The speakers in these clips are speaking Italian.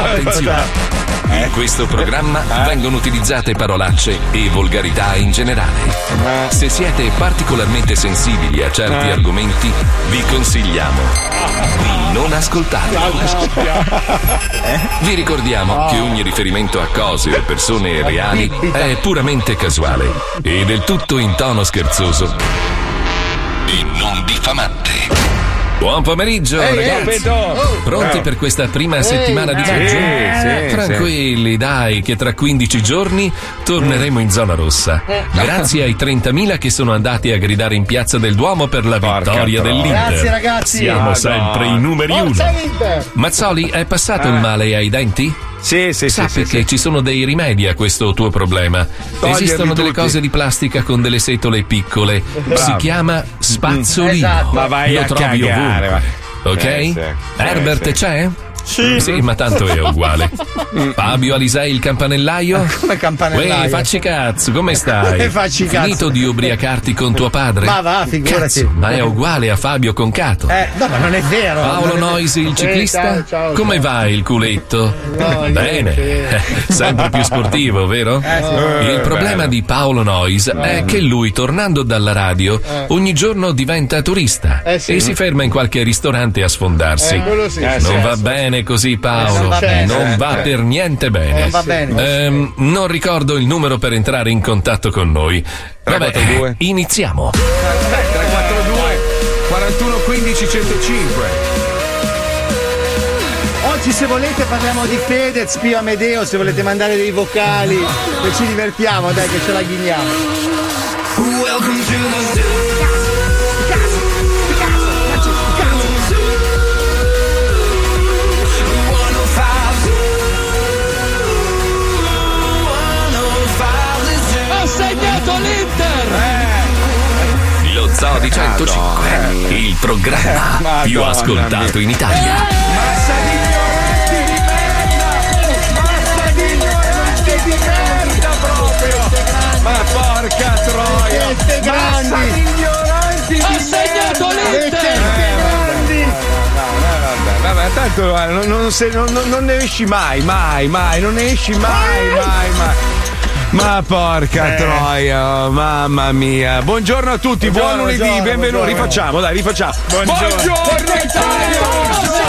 Attenzione. In questo programma vengono utilizzate parolacce e volgarità in generale. Se siete particolarmente sensibili a certi Eh. argomenti, vi consigliamo di non ascoltarli. Vi ricordiamo che ogni riferimento a cose o persone reali è puramente casuale e del tutto in tono scherzoso e non diffamante. Buon pomeriggio, Ehi, ragazzi. Alberto. Pronti Oh. per questa prima settimana di sì, viaggio? sì, Tranquilli, dai, che tra 15 giorni torneremo in zona rossa. Grazie ai 30.000 che sono andati a gridare in piazza del Duomo per la vittoria troia. dell'Inter. Grazie, ragazzi. Siamo Madonna. sempre i numeri Forza uno. Inter! Mazzoli, è passato il male ai denti? Sì, sì, Sappi sì, che sì. ci sono dei rimedi a questo tuo problema. Toglierli Esistono delle tutti. cose di plastica con delle setole piccole. Bravo. Si chiama spazzolino. Esatto. Ma vai Lo a trovi cagare, ovunque. va. Ok? Eh, sì. Herbert Eh, sì. c'è? Sì. Sì, ma tanto è uguale. Fabio Alisei il campanellaio? Come campanellaio? Uè, facci cazzo, come stai? Come facci cazzo? Finito di ubriacarti con tuo padre? Ma va, figurati. Cazzo, ma è uguale a Fabio Concato. Eh, no, ma non è vero. Paolo Noisi, il Eh, ciclista? ciao, ciao, Come ciao. va il culetto? No, Bene, niente. sempre più sportivo, vero? Eh, sì. Il problema di Paolo Nois è che lui, tornando dalla radio, ogni giorno diventa turista Eh, sì. e si ferma in qualche ristorante a sfondarsi. Eh, sì. Eh, non va bene così, Paolo. non va bene. Non va Eh. per niente bene. Non va bene. Ehm, non ricordo il numero per entrare in contatto con noi. Vabbè, 342. iniziamo. 342 41 15 105. Oggi se volete parliamo di Fedez, Pio Amedeo, se volete mandare dei vocali e ci divertiamo, dai che ce la ghiniamo. Ha Lo Zoo di 105, il programma Madonna più ascoltato in Italia. Massa di ignoranti di merda! Massa di ignoranti di merda proprio! Ma porca troia! Massa di ignoranti di Ha merda! segnato l'Inter! grandi! Vabbè, vabbè, tanto non, non se- non- non- non ne esci mai, mai, mai, non ne esci mai, mai, mai. Ma porca troia, mamma mia. Buongiorno a tutti, buon Buongiorno, lunedì, buongiorno, benvenuti. buongiorno. Rifacciamo, dai, rifacciamo. Buongiorno. Italia!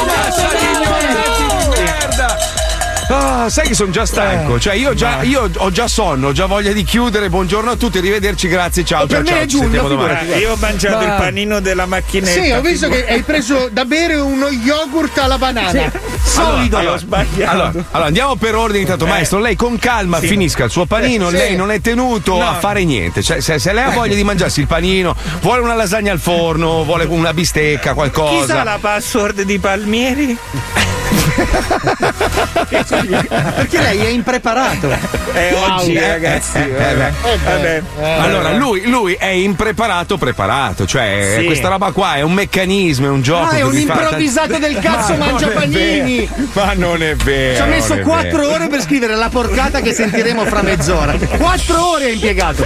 Ah, sai che sono già stanco, cioè io, già, io ho già sonno, ho già voglia di chiudere. Buongiorno a tutti, arrivederci, grazie, ciao, ciao, me ciao. giugno. Eh, io ho mangiato Ma- il panino della macchinetta. Sì, ho visto che figurati. hai preso da bere uno yogurt alla banana. Solido. Allora, sbagliato. Allora, allora, andiamo per ordine intanto, maestro. Lei con calma Sì. finisca il suo panino. Eh, sì. Lei non è tenuto No. a fare niente. Cioè, se, se lei ha voglia di mangiarsi il panino, vuole una lasagna al forno, vuole una bistecca, Chi sa qualcosa. la password di Palmieri? Perché lei è impreparato. È oggi, eh, ragazzi. eh, beh. Vabbè. Allora, lui, lui è impreparato, preparato. Cioè, Sì. questa roba qua è un meccanismo, è un gioco. Ah, è un vi fa- improvvisato del cazzo Ma mangia panini. Ma non è vero. Ci ha messo quattro ore per scrivere la porcata che sentiremo fra mezz'ora. Quattro ore ha impiegato.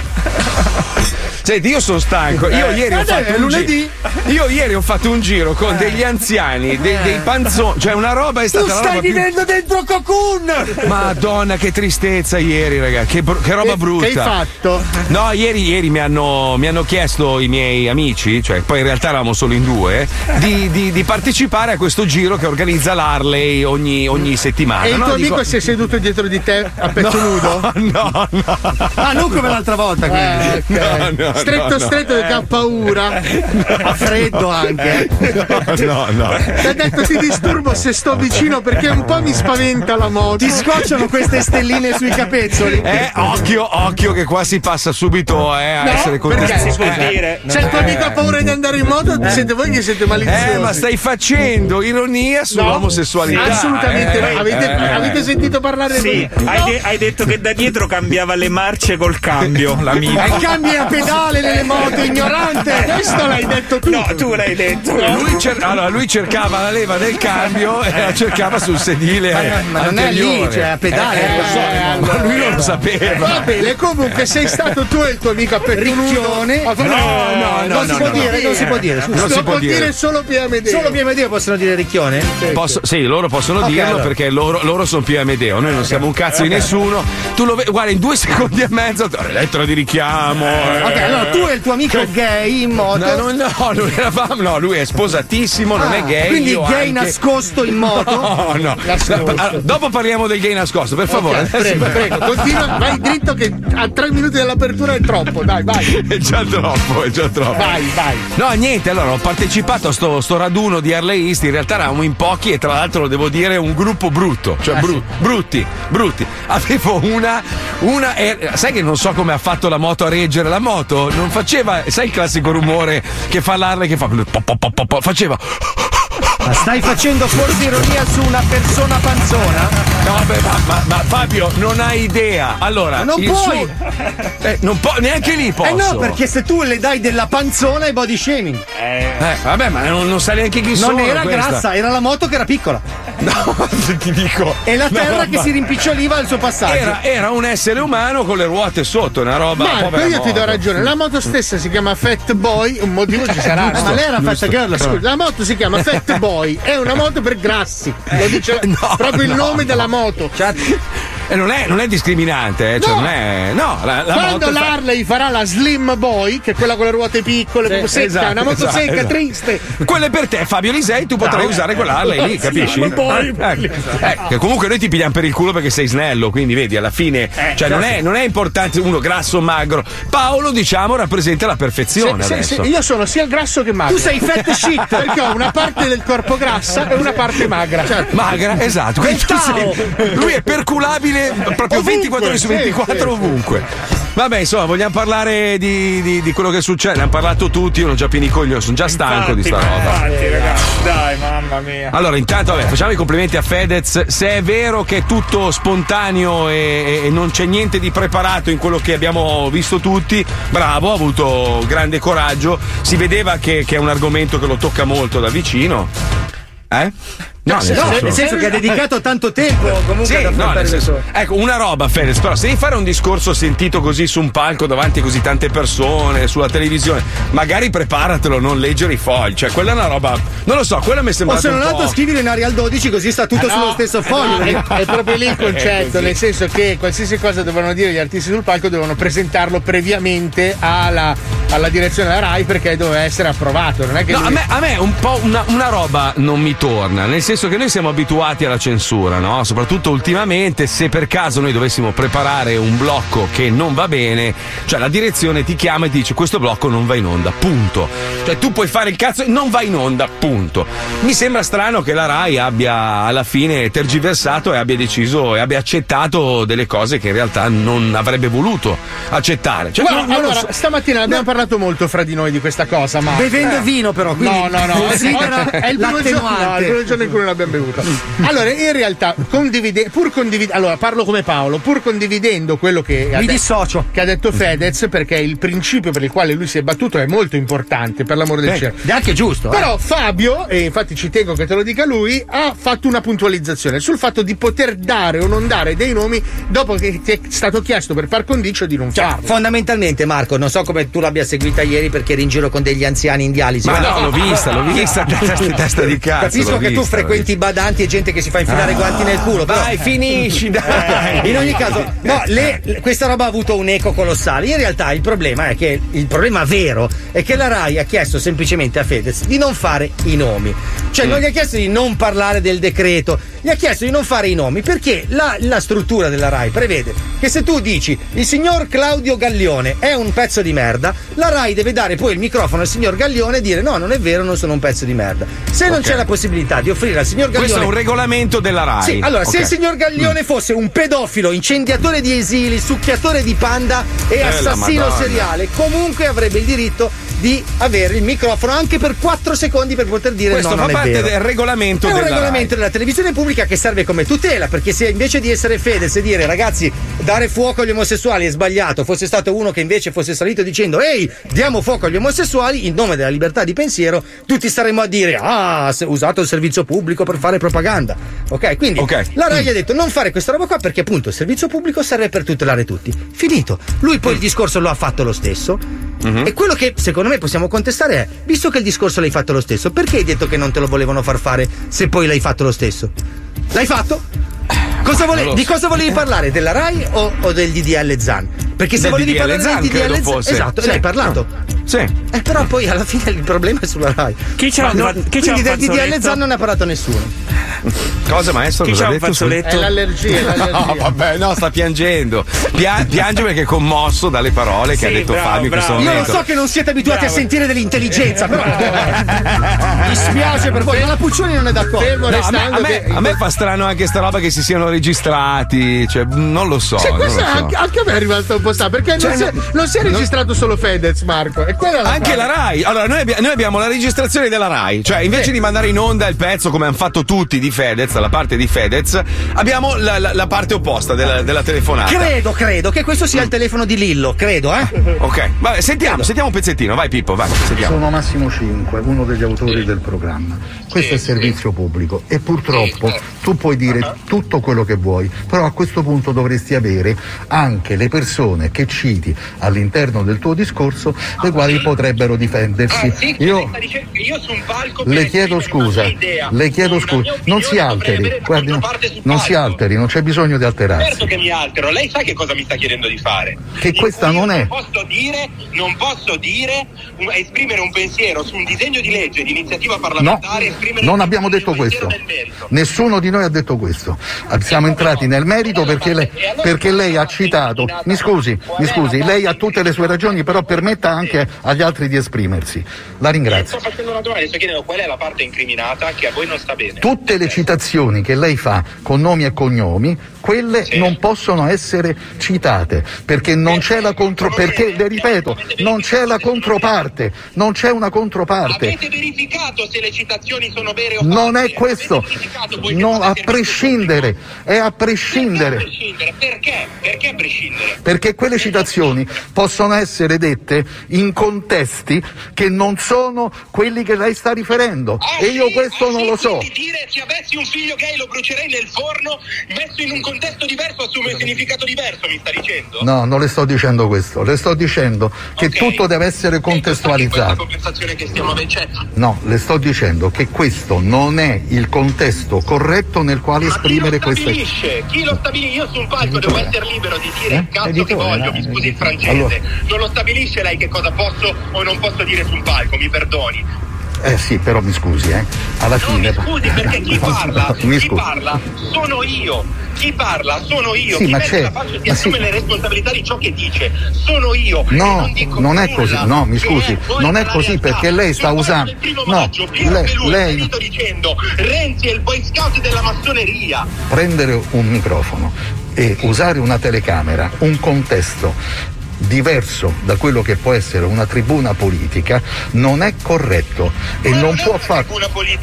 Senti, io sono stanco. Io Eh, ieri ho eh, fatto. Io ieri ho fatto un giro con degli anziani, dei, dei panzoni. Cioè, una roba è Tu stata la stai roba più- vivendo dentro Cocoon! Madonna, che tristezza ieri, ragazzi. Che, br- che roba Che- brutta. Che hai fatto? No, ieri, ieri mi, hanno, mi hanno chiesto i miei amici, cioè poi in realtà eravamo solo in due, di, di- di partecipare a questo giro che organizza l'Harley ogni, ogni settimana. E il no? tuo Dico- amico si è seduto dietro di te a petto nudo? No, no. Ah, non come l'altra volta, quindi. Eh, No, no, no, no. stretto che ha paura. Ha freddo anche. No, no. Ti ha detto ti disturbo se sto vicino perché un po' mi spaventa la moto. Ti scocciano queste stelline sui capezzoli? Eh, occhio, occhio che qua si passa subito eh, a No, essere perché contestati. si può Eh, dire. Se il tuo amico ha paura di andare in moto, siete voi che siete maliziosi. Eh, ma stai facendo ironia No, sull'omosessualità. Assolutamente. eh, avete, eh, avete sentito parlare Sì, di hai, de- hai detto che da dietro cambiava le marce col cambio, l'amico. E cambi a pedale pedale nelle moto, ignorante! Questo l'hai detto tu! No, tu l'hai detto. Lui, cer- allora, lui cercava la leva del cambio e la cercava sul sedile. Ma, non- ma non è lì, cioè a pedale, Eh, lo so, eh, ma lui non lo sapeva. Va bene, comunque sei stato tu e il tuo amico a Ricchione. No, no, no, non si può dire, non si può dire. Scusa. Non si può dire. solo PMD. Solo PMD possono dire Ricchione? Posso- sì, loro possono Ok, dirlo allora. perché loro, loro sono più Amedeo. Noi non siamo un cazzo di nessuno. Tu lo vedi, guarda, in due secondi e mezzo, lettera di richiamo. eh. Ok, allora tu e il tuo amico gay in moto. No, no, no, lui, eravamo- no, lui è sposatissimo, non Ah, è gay. Quindi gay anche. nascosto in moto? No, no. Allora, dopo parliamo del gay nascosto, per favore. Ok, prego, prego, continua, vai dritto che a tre minuti dall'apertura è troppo, dai, vai. È già troppo, è già troppo. Vai, vai. No, niente, allora ho partecipato a sto, sto raduno di Harleisti, in realtà eravamo in pochi e tra l'altro lo devo dire un gruppo brutto, cioè Ah, bru- brutti, brutti. Avevo una, una eh, sai che non so come ha fatto la moto a reggere, la moto non faceva, sai il classico rumore che fa l'Harley che fa faceva Ma stai facendo forse ironia su una persona panzona? No, vabbè, ma, ma- ma Fabio, non hai idea. Allora, Non il puoi. suo- Eh, non po- neanche lì posso. Eh no, perché se tu le dai della panzona è body shaming. Eh, vabbè, ma non, non sai neanche chi Non sono. era questa. grassa, era la moto che era piccola. No, ti dico. E la terra che si rimpiccioliva al suo passaggio. Era, era un essere umano con le ruote sotto, una roba. Marco, io ti do moto. ragione. La moto stessa si chiama Fat Boy, un motivo ci sarà. Eh, ma lei era fatta girl. Scusa, la moto si chiama Fat Boy, è una moto per grassi. Lo dice No, proprio il no, nome della moto. E non è, non è discriminante, eh, cioè No. non è. No, la, la Quando moto. fa- l'Harley farà la Slim Boy, che è quella con le ruote piccole, proprio secca, esatto, una moto esatto, secca, esatto. triste. Quella è per te, Fabio Lisei, tu potrai usare quella Harley lì, capisci? poi- Eh, eh, che comunque noi ti pigliamo per il culo perché sei snello, quindi vedi, alla fine. cioè, non è, non è importante uno grasso o magro. Paolo, diciamo, rappresenta la perfezione Se- se- adesso. se- io sono sia il grasso che magro. Tu sei fat shit. Perché ho una parte del corpo grassa e una parte magra. Magra, esatto. Quindi tu Ciao. sei- lui è perculabile proprio Ovunque, 24 ore su sì, 24 sì, sì. ovunque. Vabbè, insomma, vogliamo parlare di, di- di quello che succede. Ne hanno parlato tutti, io non ho già coglioni, sono già stanco di sta roba. Infatti, ragazzi, dai, mamma mia. Allora, intanto, vabbè, facciamo i complimenti a Fedez. Se è vero che è tutto spontaneo e, e non c'è niente di preparato in quello che abbiamo visto tutti, bravo, ha avuto grande coraggio. Si vedeva che, che è un argomento che lo tocca molto da vicino. Eh? No, nel No, senso- nel senso che ha dedicato tanto tempo comunque Sì, ad no, nel senso- ecco, una roba, Fedez, però se devi fare un discorso sentito così su un palco davanti a così tante persone, sulla televisione, magari preparatelo, non leggere i fogli. Cioè, quella è una roba. Non lo so, quella mi è O sembrata. se non altro scrivilo in Arial 12 così sta tutto Eh no, sullo stesso eh foglio. no, perché- è, è proprio lì il concetto, nel senso che qualsiasi cosa devono dire gli artisti sul palco devono presentarlo previamente alla, alla direzione della RAI perché doveva essere approvato. Non è che No, lui- a me, a me un po' una, una roba non mi torna, nel senso che noi siamo abituati alla censura, no? Soprattutto ultimamente, se per caso noi dovessimo preparare un blocco che non va bene, cioè la direzione ti chiama e ti dice questo blocco non va in onda, punto. Cioè tu puoi fare il cazzo e non va in onda, punto. Mi sembra strano che la RAI abbia alla fine tergiversato e abbia deciso e abbia accettato delle cose che in realtà non avrebbe voluto accettare. Cioè, Guarda, non- non lo allora, so. stamattina abbiamo parlato molto fra di noi di questa cosa, ma. Bevendo vino però, quindi No, no, no, considera no, è il primo giorno in cui non abbiamo bevuto. Allora, in realtà, condivide- pur condividendo, allora parlo come Paolo, pur condividendo quello che ha, Mi de- dissocio. che ha detto Fedez, perché il principio per il quale lui si è battuto è molto importante, per l'amore del cielo. Ed è anche giusto. eh. Però Fabio, e infatti ci tengo che te lo dica lui, ha fatto una puntualizzazione sul fatto di poter dare o non dare dei nomi dopo che ti è stato chiesto per par condicio di non Cioè, farlo. fondamentalmente, Marco, non so come tu l'abbia seguita ieri perché eri in giro con degli anziani in dialisi. Ma no, l'ho vista, l'ho vista, testa, testa di cazzo. Capisco che tu vista, frequenti badanti e gente che si fa infilare i guanti nel culo. però- Dai, finisci, dai. In ogni caso, no, le- questa roba ha avuto un eco colossale. In realtà il problema è che il problema vero è che la RAI ha chiesto semplicemente a Fedez di non fare i nomi. Cioè, non gli ha chiesto di non parlare del decreto, gli ha chiesto di non fare i nomi perché la, la struttura della RAI prevede che se tu dici il signor Claudio Gaglione è un pezzo di merda, la RAI deve dare poi il microfono al signor Gaglione e dire no, non è vero, non sono un pezzo di merda. Se non Ok. c'è la possibilità di offrire al signor Gaglione Questo è un regolamento della RAI. sì, allora, se Ok. il signor Gaglione fosse un pedofilo, incendiatore di esili, succhiatore di panda e Eh, assassino seriale, comunque avrebbe il diritto di avere il microfono anche per 4 secondi per poter dire Questo no, fa parte del regolamento È un regolamento della televisione pubblica che serve come tutela, perché se invece di essere Fedez e dire ragazzi, dare fuoco agli omosessuali è sbagliato, fosse stato uno che invece fosse salito dicendo ehi, diamo fuoco agli omosessuali in nome della libertà di pensiero, tutti staremo a dire ah, usato il servizio pubblico per fare propaganda. Ok, quindi Ok. la Rai ha detto non fare questa roba qua perché appunto il servizio pubblico serve per tutelare tutti. Finito. Lui poi il discorso lo ha fatto lo stesso. E quello che secondo me possiamo contestare è, visto che il discorso l'hai fatto lo stesso, perché hai detto che non te lo volevano far fare se poi l'hai fatto lo stesso? L'hai fatto? Cosa vole- di cosa volevi parlare? Della Rai o, o del DDL Zan? Perché se Del volevi DDL parlare Zan, credo DDL Zan, fosse. esatto, Sì. ne hai parlato. Sì. Eh, però poi alla fine il problema è sulla Rai. Chi c'ha un no- fa- chi quindi un del DDL? Zan non ne ha parlato nessuno. Cosa maestro? Chi Cosa c'ha ha un detto? fazzoletto? È l'allergia, è l'allergia. No, vabbè, no, sta piangendo. Pia- piange perché è commosso dalle parole che Sì, ha detto bravo, Fabio in questo bravo. Io lo momento. so che non siete abituati Bravo. a sentire dell'intelligenza, però mi spiace per voi, ma la Puccioni non è d'accordo. No, a, me, a me- a me fa strano anche sta roba che si siano registrati, cioè, non lo so. Sì, non questo so. anche, a me è arrivato un po' strano, perché Cioè, non, si è, no- non si è registrato solo Fedez, Marco. E quella la Anche cosa. la Rai, allora noi, abbi- noi abbiamo la registrazione della Rai, cioè invece di mandare in onda il pezzo come hanno fatto tutti di Fedez, la parte di Fedez, abbiamo la, la- la parte opposta della, della telefonata. Credo, credo che questo sia il telefono di Lillo, credo, eh? Ok, vabbè, sentiamo, sentiamo un pezzettino, vai Pippo, vai, sentiamo. Sono Massimo Cinque, uno degli autori del programma. Questo è servizio pubblico e purtroppo tu puoi dire tutto quello che vuoi, però a questo punto dovresti avere anche le persone che citi all'interno del tuo discorso, le quali potrebbero difendersi. Io le chiedo scusa, le chiedo scusa, non si alteri, guardi, non si alteri, non c'è bisogno di alterarsi. Certo che mi altero, lei sa che cosa mi sta chiedendo di fare. Che questa non è. Non posso dire, non posso dire, esprimere un pensiero su un disegno di legge di iniziativa No, parlamentare, esprimere non abbiamo detto questo. Nessuno di noi ha detto questo. Siamo entrati nel merito perché lei, perché lei ha citato. Mi scusi, mi scusi, lei ha tutte le sue ragioni, però permetta anche agli altri di esprimersi. La ringrazio. Sto facendo una domanda, sto chiedendo qual è la parte incriminata che a voi non sta bene. Tutte le citazioni che lei fa con nomi e cognomi, quelle non possono essere citate perché non c'è la contro perché le ripeto, non c'è la controparte, non c'è una controparte. Avete verificato se le citazioni sono vere o Non false? è questo, no, a prescindere, è a prescindere. Perché? Perché a prescindere? perché quelle citazioni possono essere dette in contesti che non sono quelli che lei sta riferendo Ah, e io sì? questo Ah, non sì? lo so. Dire se avessi un figlio gay lo brucerei nel forno, messo in un contesto diverso assume un significato diverso, mi sta dicendo? No, non le sto dicendo questo, le sto dicendo che Ok. tutto deve essere contestualizzato. che stiamo cioè, No, le sto dicendo che questo non è il contesto corretto nel quale ma chi lo esprimere queste stabilisce? Chi lo stabilisce? Io sul palco devo essere libero di dire il cazzo che Editore, voglio, no? mi scusi il francese. Allora. Non lo stabilisce lei che cosa posso o non posso dire sul palco, mi perdoni. Eh sì, però mi scusi, eh. Alla No, mi fine. scusi perché chi parla, Mi chi scusi. parla sono io. Chi parla sono io. Sì, chi ma c'è- la faccia si ma assume sì. le responsabilità di ciò che dice. Sono io. No, non, dico non è così, no, mi che scusi, non è così realtà. perché lei sta usando- no, maggio, Piero lei- Pelù lei- finito dicendo Renzi è il boy scout della massoneria. prendere un microfono e usare una telecamera, un contesto diverso da quello che può essere una tribuna politica non è corretto e Ma non può fare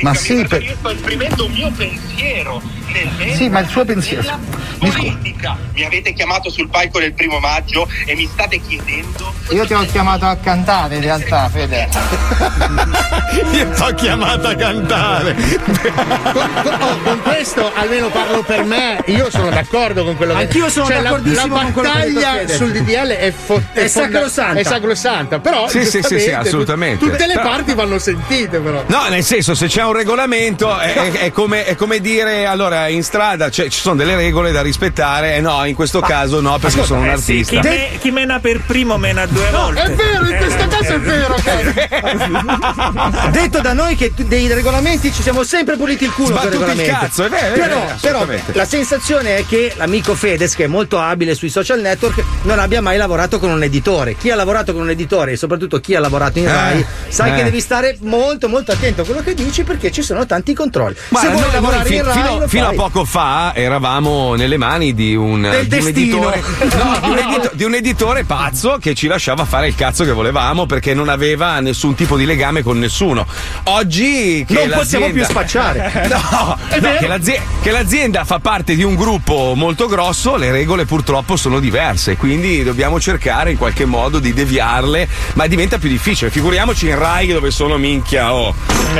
ma sì per- io sto esprimendo un mio pensiero nel Sì, ma il suo pensiero- mi scu- politica. Mi avete chiamato sul palco del primo maggio e mi state chiedendo Io ti ho chiamato a cantare in realtà, Fede. Io ti ho chiamato a cantare. Con, con- con questo, almeno parlo per me, io sono d'accordo con quello che Anch'io sono cioè, la- d'accordissimo la, con quello che battaglia sul DDL è, fo- È fonda- sacrosanta. È sacrosanta, però Sì, sì, sì, sì, assolutamente. Tutte le Però- parti vanno sentite, però. No, nel senso, se c'è un regolamento è, è- è come, è come dire allora in strada c'è- ci sono delle regole da rispettare, e no, in questo caso no, perché sono un Eh sì, chi, artista. me- chi mena per primo mena due volte. È vero, in questo caso è vero. Detto da noi che dei regolamenti ci siamo sempre puliti il culo Sbattuti per il cazzo, è vero, però, però la sensazione è che l'amico Fedez, che è molto abile sui social network, non abbia mai lavorato con un editore. Chi ha lavorato con un editore e soprattutto chi ha lavorato in Eh, Rai, sai eh. che devi stare molto molto attento a quello che dici perché ci sono tanti controlli. Guarda, Se vuoi lavorare in Rai, fino, fino a poco fa eravamo nelle mani di un, Del di un editore no, di, un edito- di un editore pazzo che ci lasciava fare il cazzo che volevamo perché non aveva nessun tipo di legame con nessuno. Oggi che Non possiamo più l'azienda- spacciare. No, no, che, l'azie- che l'azienda fa parte di un gruppo molto grosso, le regole purtroppo sono diverse, quindi dobbiamo cercare cercare in qualche modo di deviarle, ma diventa più difficile. Figuriamoci in Rai dove sono minchia, oh,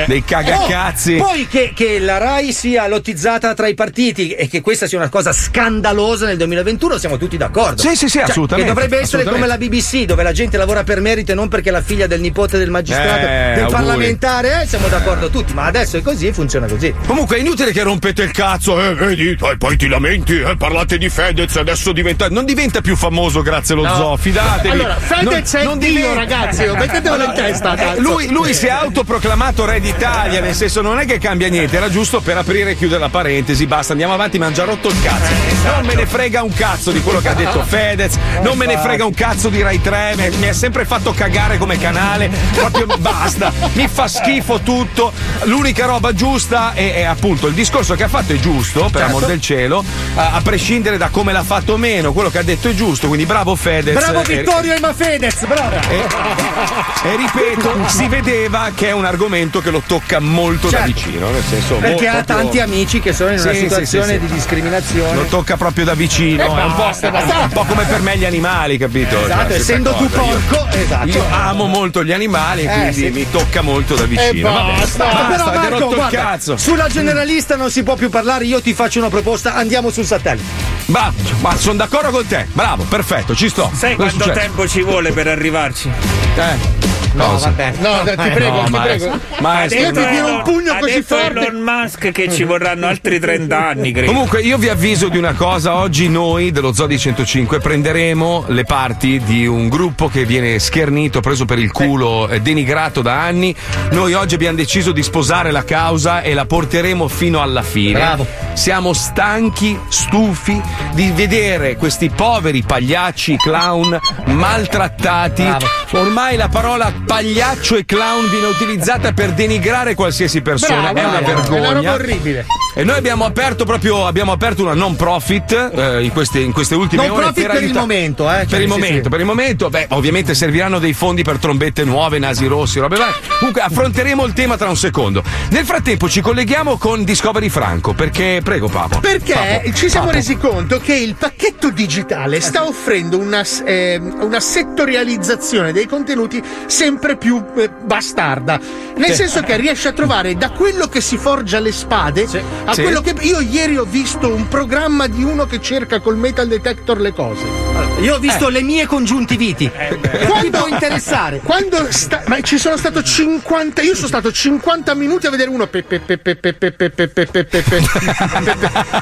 dei cagacazzi. Oh, poi che, che la RAI sia lottizzata tra i partiti e che questa sia una cosa scandalosa nel 2021 siamo tutti d'accordo. Sì, sì, sì, Cioè, assolutamente, Che dovrebbe essere come la BBC dove la gente lavora per merito e non perché la figlia del nipote del magistrato, Eh, del auguri. parlamentare, eh, siamo d'accordo tutti, ma adesso è così e funziona così. Comunque è inutile che rompete il cazzo, eh, vedi, poi, poi ti lamenti, eh, parlate di Fedez, adesso diventa. Non diventa più famoso grazie allo No. Fidatevi. Allora, Fedez è Dio, ragazzi, mettetelo in testa, eh, lui, lui si è autoproclamato re d'Italia, nel senso non è che cambia niente, era giusto per aprire e chiudere la parentesi, basta, andiamo avanti, mi hanno già rotto il cazzo. Non me ne frega un cazzo di quello che ha detto Fedez, non me ne frega un cazzo di Rai 3, mi- mi ha sempre fatto cagare come canale, proprio basta, mi fa schifo tutto. L'unica roba giusta è, è appunto il discorso che ha fatto è giusto, per Certo. amor del cielo, a, a prescindere da come l'ha fatto o meno, quello che ha detto è giusto, quindi bravo Fedez. Bravo Eh, Vittorio Ema Fedez, bravo! e ripeto, si vedeva che è un argomento che lo tocca molto da Certo. vicino. Nel senso, Perché ha proprio- tanti amici che sono in una Sì, situazione sì, sì. di discriminazione. Lo tocca proprio da vicino. E è un po', basta, basta. un po' come per me gli animali, capito? Esatto, Cioè, essendo tu cosa. Io- porco, esatto. Io amo molto gli animali, Eh, quindi mi tocca molto da vicino. Vabbè, Basta, basta, però avete Marco, guarda, cazzo. sulla generalista non si può più parlare, io ti faccio una proposta, andiamo sul satellite. Ma, ma sono d'accordo con te. Bravo, perfetto, ci sto. Sai Cosa quanto tempo ci vuole per arrivarci? Eh. No, Cosa? vabbè. No, ti prego, no, ti prego. Maestro, Io ti tiro un pugno ha così forte. Elon Musk che ci vorranno altri 30 anni, credo. Comunque io vi avviso di una cosa, oggi noi dello Zodi 105 prenderemo le parti di un gruppo che viene schernito, preso per il culo, eh, denigrato da anni. Noi oggi abbiamo deciso di sposare la causa e la porteremo fino alla fine. Bravo. Siamo stanchi, stufi di vedere questi poveri pagliacci, clown maltrattati. Ormai la parola pagliaccio e clown viene utilizzata per denigrare qualsiasi persona. Bravo, è una bravo. È una vergogna. roba orribile. E noi abbiamo aperto proprio abbiamo aperto una non profit eh, in, queste, in queste ultime Non ore profit per il aiuta- momento, eh, Per cioè, il sì, momento, sì. per il momento, beh, ovviamente serviranno dei fondi per trombette nuove, nasi rossi, robe varie. Comunque affronteremo il tema tra un secondo. Nel frattempo ci colleghiamo con Discovery Franco, perché prego Papo. Perché Papo, ci siamo Papo. resi conto che il pacchetto digitale sta offrendo una, ehm, una settorializzazione dei contenuti sempre sempre più eh, bastarda. Nel sì. senso che riesce a trovare da quello che si forgia le spade sì. a sì. quello che. Io ieri ho visto un programma di uno che cerca col metal detector le cose. Allora, io ho visto eh. le mie congiuntiviti. Eh, beh. può interessare? Quando sta... Ma ci sono stato 50. Io sono stato 50 minuti a vedere uno. E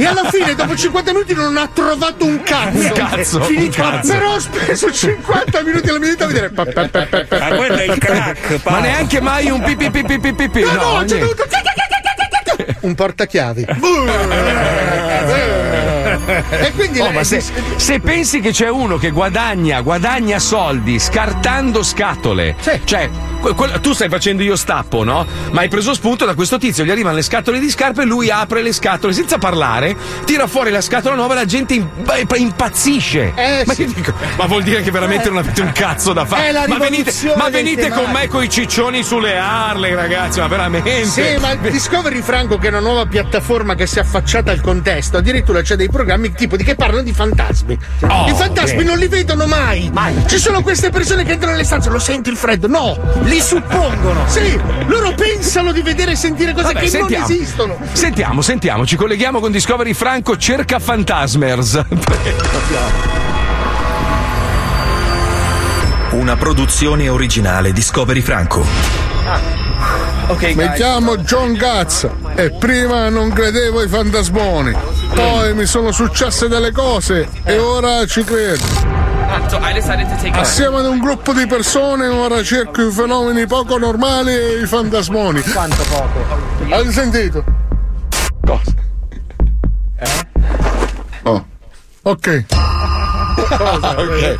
alla fine, dopo 50 minuti, non ha trovato un cazzo. Un cazzo, un cazzo. Però ho speso 50 minuti alla mia vita a vedere. Ma quello è il crack, Ma neanche mai un pipi pipi pipi pipi. no, no, c'è niente. dovuto un portachiavi e quindi Oh, ma se, se pensi che c'è uno che guadagna, guadagna soldi scartando scatole, cioè que- quel- tu stai facendo io stappo, no? Ma hai preso spunto da questo tizio, gli arrivano le scatole di scarpe, lui apre le scatole senza parlare, tira fuori la scatola nuova e la gente impazzisce. Eh, ma, sì. dico, ma vuol dire che veramente non avete un cazzo da fare. Ma venite, ma venite con me coi ciccioni sulle Harley, ragazzi, ma veramente. Sì, ma Discovery Franco, che è una nuova piattaforma che si è affacciata al contesto, addirittura c'è dei programmi tipo di che parlano di fantasmi. Oh, I fantasmi bene. non li vedono mai. Ci sono queste persone che entrano nelle stanze, lo senti il freddo? No, li suppongono. Sì, loro pensano di vedere e sentire cose Vabbè, che sentiamo. non esistono. Sentiamo, sentiamo, ci colleghiamo con Discovery Franco, cerca Fantasmers. Una produzione originale Discovery Franco. Mi chiamo John Gazza e prima non credevo ai fantasmoni. Poi mi sono successe delle cose e ora ci credo. Assieme ad un gruppo di persone ora cerco i fenomeni poco normali e i fantasmoni. Quanto poco. Avete sentito? Cosa? Oh. Ok. Ok.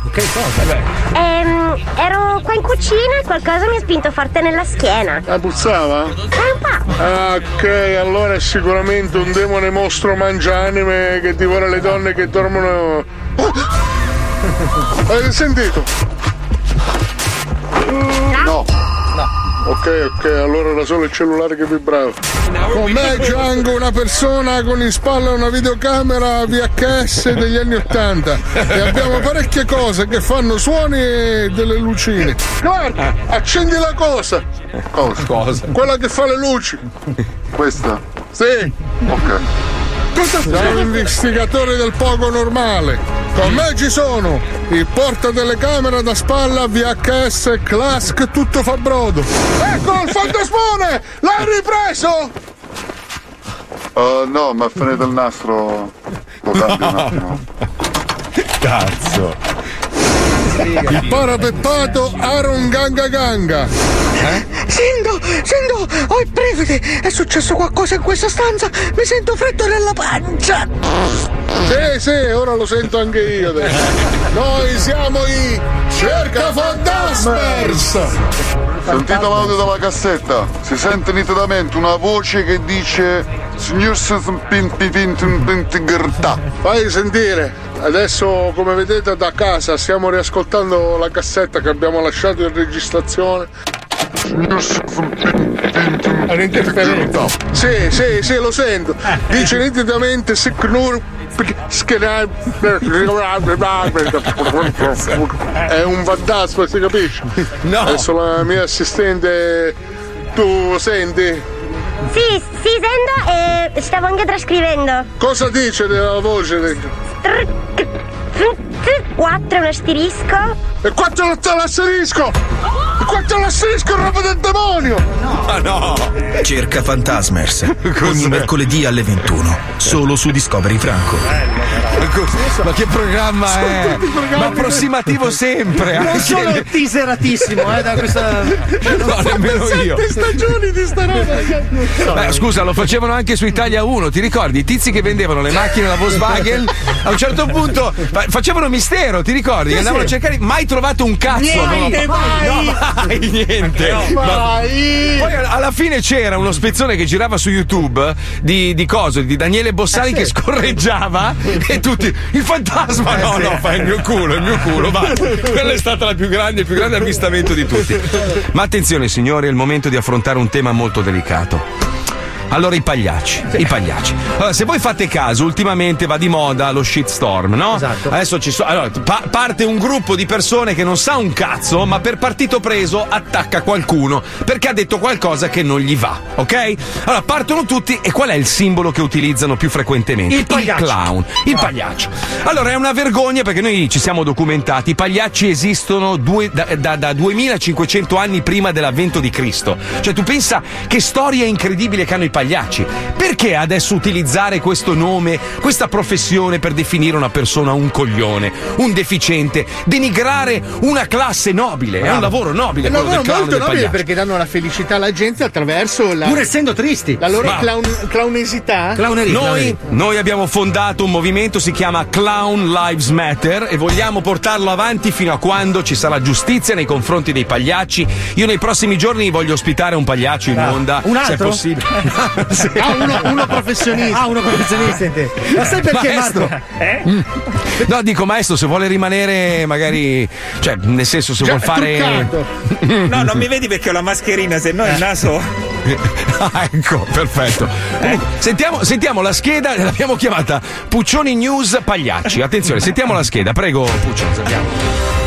Ehm, ero qua in cucina e qualcosa mi ha spinto forte nella schiena. La puzzava? Eh, un po'. Ah, ok, allora è sicuramente un demone mostro mangianime che divora le donne che dormono. Avete sentito? No. Ok, ok, allora era solo il cellulare che vibrava. Con me Django, una persona con in spalla una videocamera VHS degli anni Ottanta e abbiamo parecchie cose che fanno suoni e delle lucine. Guarda, accendi la cosa. Cosa? Cosa? Quella che fa le luci. Questa? Sì. Ok. Siamo investigatori del poco normale. Con me ci sono il portatelecamera da spalla VHS Clask tutto fa brodo. Ecco il fantasmone! L'hai ripreso? Uh, no, ma finito il nastro. Lo cambio un attimo. Cazzo. Il parapeppato Aaron Ganga Ganga. Sento, sento, ho i brividi. È successo qualcosa in questa stanza. Mi sento freddo nella pancia. Sì, sì, ora lo sento anche io adesso. Noi siamo i Cerca Fantasmers! Sentite l'audio dalla cassetta. Si sente nitidamente una voce che dice Signor. Fai sentire. Adesso, come vedete da casa, stiamo riascoltando la cassetta che abbiamo lasciato in registrazione. Un'interferenza. Sì, sì, sì, lo sento. Dice nitidamente Siknur. È un fantasma, si capisce? No. Adesso la mia assistente. Tu senti? Sì, sì, sento e stavo anche trascrivendo. Cosa dice della voce? 4 un asterisco. E quanto c'è l'asterisco? E quanto c'è l'asterisco roba del demonio? Ma no! Cerca Fantasmers. Ogni mercoledì alle 21. Solo su Discovery Franco. Ma che programma è? Ma approssimativo sempre. Non anche sono teaseratissimo, eh, da questa. No, nemmeno io. Sette stagioni di sta roba. Beh, scusa, lo facevano anche su Italia 1, ti ricordi? I tizi che vendevano le macchine alla Volkswagen a un certo punto facevano mistero, ti ricordi? Sì, Andavano sì. a cercare, mai trovato un cazzo. Niente, no, mai. no, mai niente. Ma- Mai. Poi alla fine c'era uno spezzone che girava su YouTube di, di coso, di Daniele Bossari che scorreggiava e tutti. Il fantasma! No, no, fa il mio culo, il mio culo, va. Quella è stata la più grande, il più grande avvistamento di tutti. Ma attenzione, signori, è il momento di affrontare un tema molto delicato. Allora i pagliacci, i pagliacci. Allora, se voi fate caso, ultimamente va di moda lo shitstorm, no? Esatto. Adesso ci sono. Allora, pa- parte un gruppo di persone che non sa un cazzo, ma per partito preso attacca qualcuno perché ha detto qualcosa che non gli va, ok? Allora partono tutti e qual è il simbolo che utilizzano più frequentemente? Il pagliaccio. clown, il pagliaccio. Allora è una vergogna perché noi ci siamo documentati, i pagliacci esistono due- da, da- da 2500 anni prima dell'avvento di Cristo. Cioè tu pensa che storia incredibile che hanno i pagliacci. Perché adesso utilizzare questo nome, questa professione per definire una persona un coglione, un deficiente, denigrare una classe nobile? È un lavoro nobile È un quello del lavoro molto nobile perché danno la felicità alla gente attraverso la, Pur essendo tristi. la loro clown- clownesità. Clowneria. Noi, clowneria. noi abbiamo fondato un movimento, si chiama Clown Lives Matter e vogliamo portarlo avanti fino a quando ci sarà giustizia nei confronti dei pagliacci. Io nei prossimi giorni voglio ospitare un pagliaccio in onda, un se è altro? possibile. Sì. Ah, uno, uno professionista. Ah, uno professionista in te. Ma sai perché, Maestro. Marco? Mm. No, dico maestro, se vuole rimanere magari, cioè, nel senso se vuol fare truccato. No, non mi vedi perché ho la mascherina, se no il naso. Ah, ecco, perfetto. Comunque, sentiamo, sentiamo la scheda, l'abbiamo chiamata Puccioni News Pagliacci. Attenzione, sentiamo la scheda, prego Puccioni, sentiamo.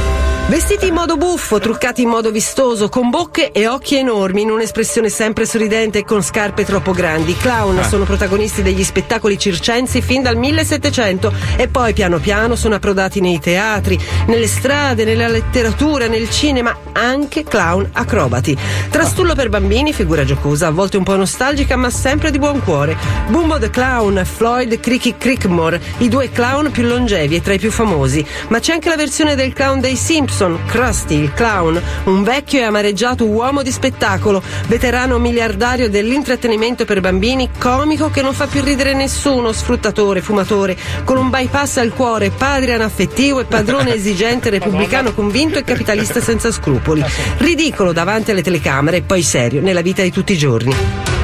Vestiti in modo buffo, truccati in modo vistoso, con bocche e occhi enormi, in un'espressione sempre sorridente e con scarpe troppo grandi. Clown Eh. sono protagonisti degli spettacoli circensi fin dal 1700 e poi piano piano sono approdati nei teatri, nelle strade, nella letteratura, nel cinema, anche clown acrobati. Trastullo per bambini, figura giocosa, a volte un po' nostalgica ma sempre di buon cuore. Bumbo the Clown, Floyd Cricky Crickmore, i due clown più longevi e tra i più famosi. Ma c'è anche la versione del clown dei Simpson, Krusty il clown, un vecchio e amareggiato uomo di spettacolo, veterano miliardario dell'intrattenimento per bambini, comico che non fa più ridere nessuno, sfruttatore, fumatore, con un bypass al cuore, padre anaffettivo e padrone esigente, repubblicano convinto e capitalista senza scrupoli. Ridicolo davanti alle telecamere e poi serio nella vita di tutti i giorni.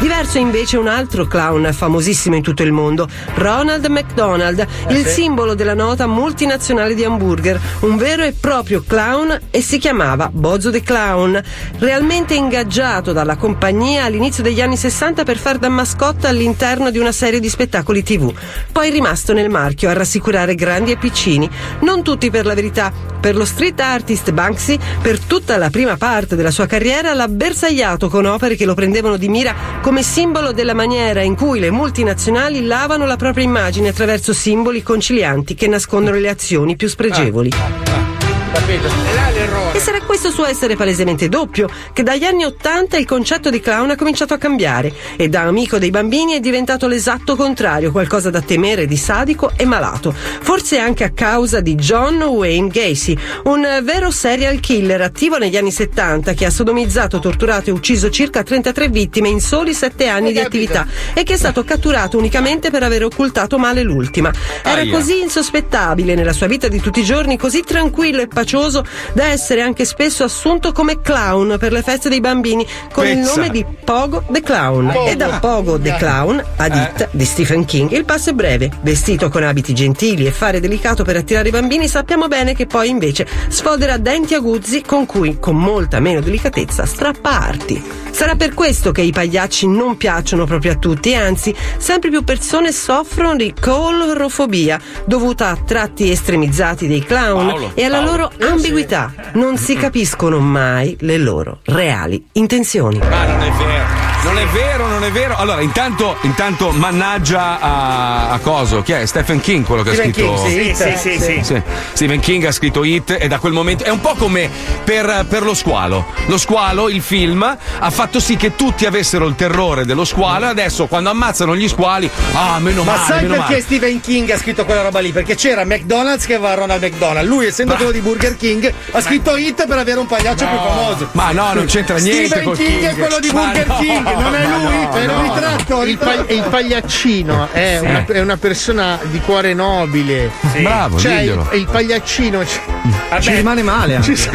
Diverso invece un altro clown famosissimo in tutto il mondo, Ronald McDonald, Eh, il sì. simbolo della nota multinazionale di hamburger, un vero e proprio clown e si chiamava Bozo the Clown, realmente ingaggiato dalla compagnia all'inizio degli anni 60 per far da mascotta all'interno di una serie di spettacoli TV. Poi rimasto nel marchio a rassicurare grandi e piccini, non tutti per la verità. Per lo street artist Banksy, per tutta la prima parte della sua carriera l'ha bersagliato con opere che lo prendevano di mira come simbolo della maniera in cui le multinazionali lavano la propria immagine attraverso simboli concilianti che nascondono le azioni più spregevoli. Capito? E là l'errore. E sarà questo suo essere palesemente doppio che dagli anni Ottanta il concetto di clown ha cominciato a cambiare e da amico dei bambini è diventato l'esatto contrario, qualcosa da temere di sadico e malato. Forse anche a causa di John Wayne Gacy, un vero serial killer attivo negli anni 70 che ha sodomizzato, torturato e ucciso circa 33 vittime in soli 7 anni di attività e che è stato catturato unicamente per aver occultato male l'ultima. Era Aia. così insospettabile nella sua vita di tutti i giorni, così tranquillo e pacioso da essere anche spesso assunto come clown per le feste dei bambini con il Pezza. nome di Pogo the Clown. Pogo. E da Pogo the Clown ad It di Stephen King il passo è breve. Vestito con abiti gentili e fare delicato per attirare i bambini, sappiamo bene che poi invece sfodera denti aguzzi con cui, con molta meno delicatezza, strappa arti. Sarà per questo che i pagliacci non piacciono proprio a tutti, anzi, sempre più persone soffrono di colorofobia dovuta a tratti estremizzati dei clown Paolo, e alla Paolo. loro ambiguità. Non si capiscono mai le loro reali intenzioni. Ma non è vero. Non è vero, non è vero. Allora, intanto, intanto mannaggia a, a coso. Chi è? Stephen King quello che Stephen ha scritto. King, sì, sì, sì, sì. Stephen King ha scritto Hit e da quel momento è un po' come per, per lo squalo. Lo squalo, il film, ha fatto sì che tutti avessero il terrore dello squalo e adesso quando ammazzano gli squali, ah, meno Ma male, sai meno perché male. Stephen King ha scritto quella roba lì? Perché c'era McDonald's che aveva Ronald McDonald. Lui, essendo quello di Burger King, ha scritto Hit per avere un pagliaccio più famoso. Ma no, non c'entra niente Stephen col King, è King. quello di Ma Burger no, King, non è lui? no, è no. un ritratto. Il, pag- il pagliaccino è, Sì. una, è una persona di cuore nobile. Sì. Bravo, cioè, il, il pagliaccino. c- Ci rimane male anche. ci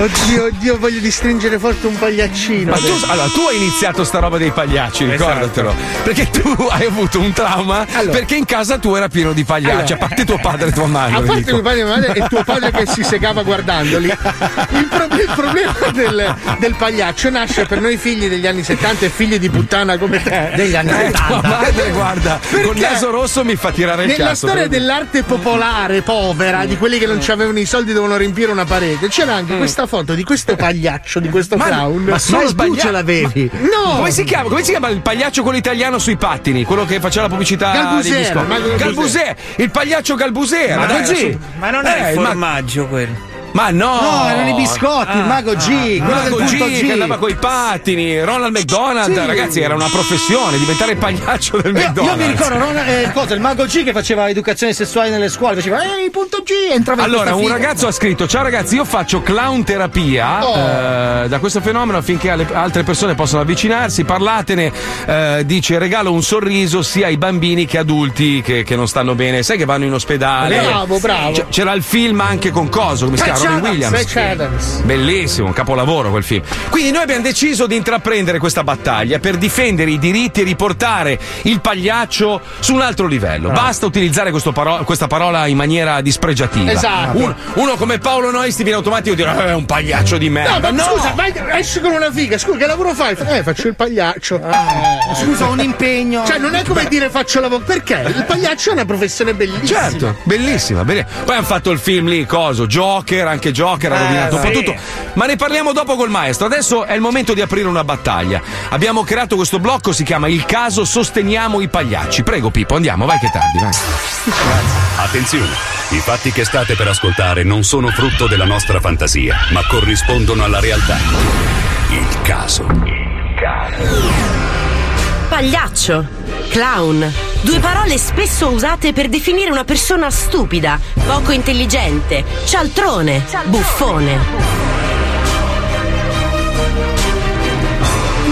Oddio, oddio, voglio di stringere forte un pagliaccino. Ma tu, allora, tu hai iniziato sta roba dei pagliacci, Esatto. ricordatelo. Perché tu hai avuto un trauma perché in casa tu era pieno di pagliacci, Allora. a parte tuo padre e tua madre. A parte dico. mio padre e mia madre e tuo padre che si segava guardandoli. Il, pro- il problema del, del pagliaccio nasce per noi figli degli anni 70 e figli di puttana come te. Degli anni Eh, tua madre, guarda, con Perché? naso rosso mi fa tirare il Nella cazzo. storia dell'arte popolare povera, di quelli che non avevano i soldi dovevano riempire una parete, c'era Mm. anche questa foto di questo pagliaccio, di questo clown. ma solo sbagliato. No! Come si chiama? Come si chiama il pagliaccio quello italiano sui pattini? Quello che faceva la pubblicità Galbusera, Galbusera. Galbusera, il pagliaccio Galbusera. Ma, dai, ma non Eh, è il ma- formaggio quello. Ma no! No, erano i biscotti, il mago G, quello Mago del punto G, G. che andava coi pattini, Ronald McDonald, Sì. ragazzi, era una professione, diventare il pagliaccio del Io, McDonald's. io mi ricordo non, eh, cosa, il mago G che faceva educazione sessuale nelle scuole, faceva ehi punto G, entrava in Allora, un figa. ragazzo ha scritto: Ciao ragazzi, io faccio clown terapia Oh. eh, da questo fenomeno affinché alle- altre persone possano avvicinarsi. Parlatene, eh, dice: regalo un sorriso sia ai bambini che adulti che, che non stanno bene. Sai che vanno in ospedale. Bravo, bravo. C- c'era il film anche con Coso, come si chiama? Robin Adams, Williams. Patch Adams. Bellissimo, un capolavoro quel film. Quindi noi abbiamo deciso di intraprendere questa battaglia per difendere i diritti e riportare il pagliaccio su un altro livello. Basta utilizzare questo paro- questa parola in maniera dispregiativa. Esatto. Uno, uno come Paolo Noisti viene automatico a dire "Eh, è un pagliaccio di merda. No, ma No! scusa, vai, esci con una figa, scusa, che lavoro fai? Eh, faccio il pagliaccio. Ah, Scusa, un impegno. Cioè, non è come dire faccio lavoro. Perché? Il pagliaccio è una professione bellissima. Certo, bellissima, bellissima. Poi hanno fatto il film lì, coso, Joker, anche Joker ha Eh, rovinato un po' sì. tutto. Ma ne parliamo dopo col maestro. Adesso è il momento di aprire una battaglia. Abbiamo creato questo blocco, si chiama Il caso Sosteniamo i pagliacci. Prego Pippo, andiamo, vai che è tardi, vai. Attenzione, i fatti che state per ascoltare non sono frutto della nostra fantasia, ma corrispondono alla realtà. Il caso. Pagliaccio, clown, due parole spesso usate per definire una persona stupida, poco intelligente, cialtrone, buffone.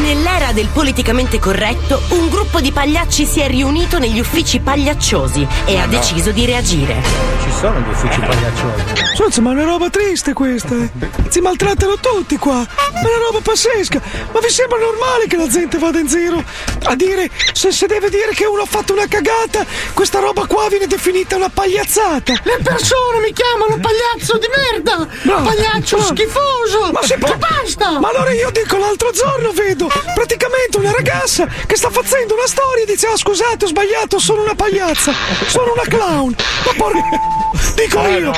Nell'era del politicamente corretto, un gruppo di pagliacci si è riunito negli uffici pagliacciosi e Ma ha no. deciso di reagire. Ci sono gli uffici pagliacciosi. Sozza, ma è una roba triste questa, eh. Si maltrattano tutti qua. È una roba pazzesca. Ma vi sembra normale che la gente vada in giro a dire se si deve dire che uno ha fatto una cagata, questa roba qua viene definita una pagliazzata. Le persone mi chiamano pagliazzo di merda! Pagliaccio schifoso! Ma si può... basta! Ma allora io dico l'altro giorno vedo praticamente una ragazza che sta facendo una storia e dice ah scusate ho sbagliato sono una pagliazza sono una clown. Ma porca dico io.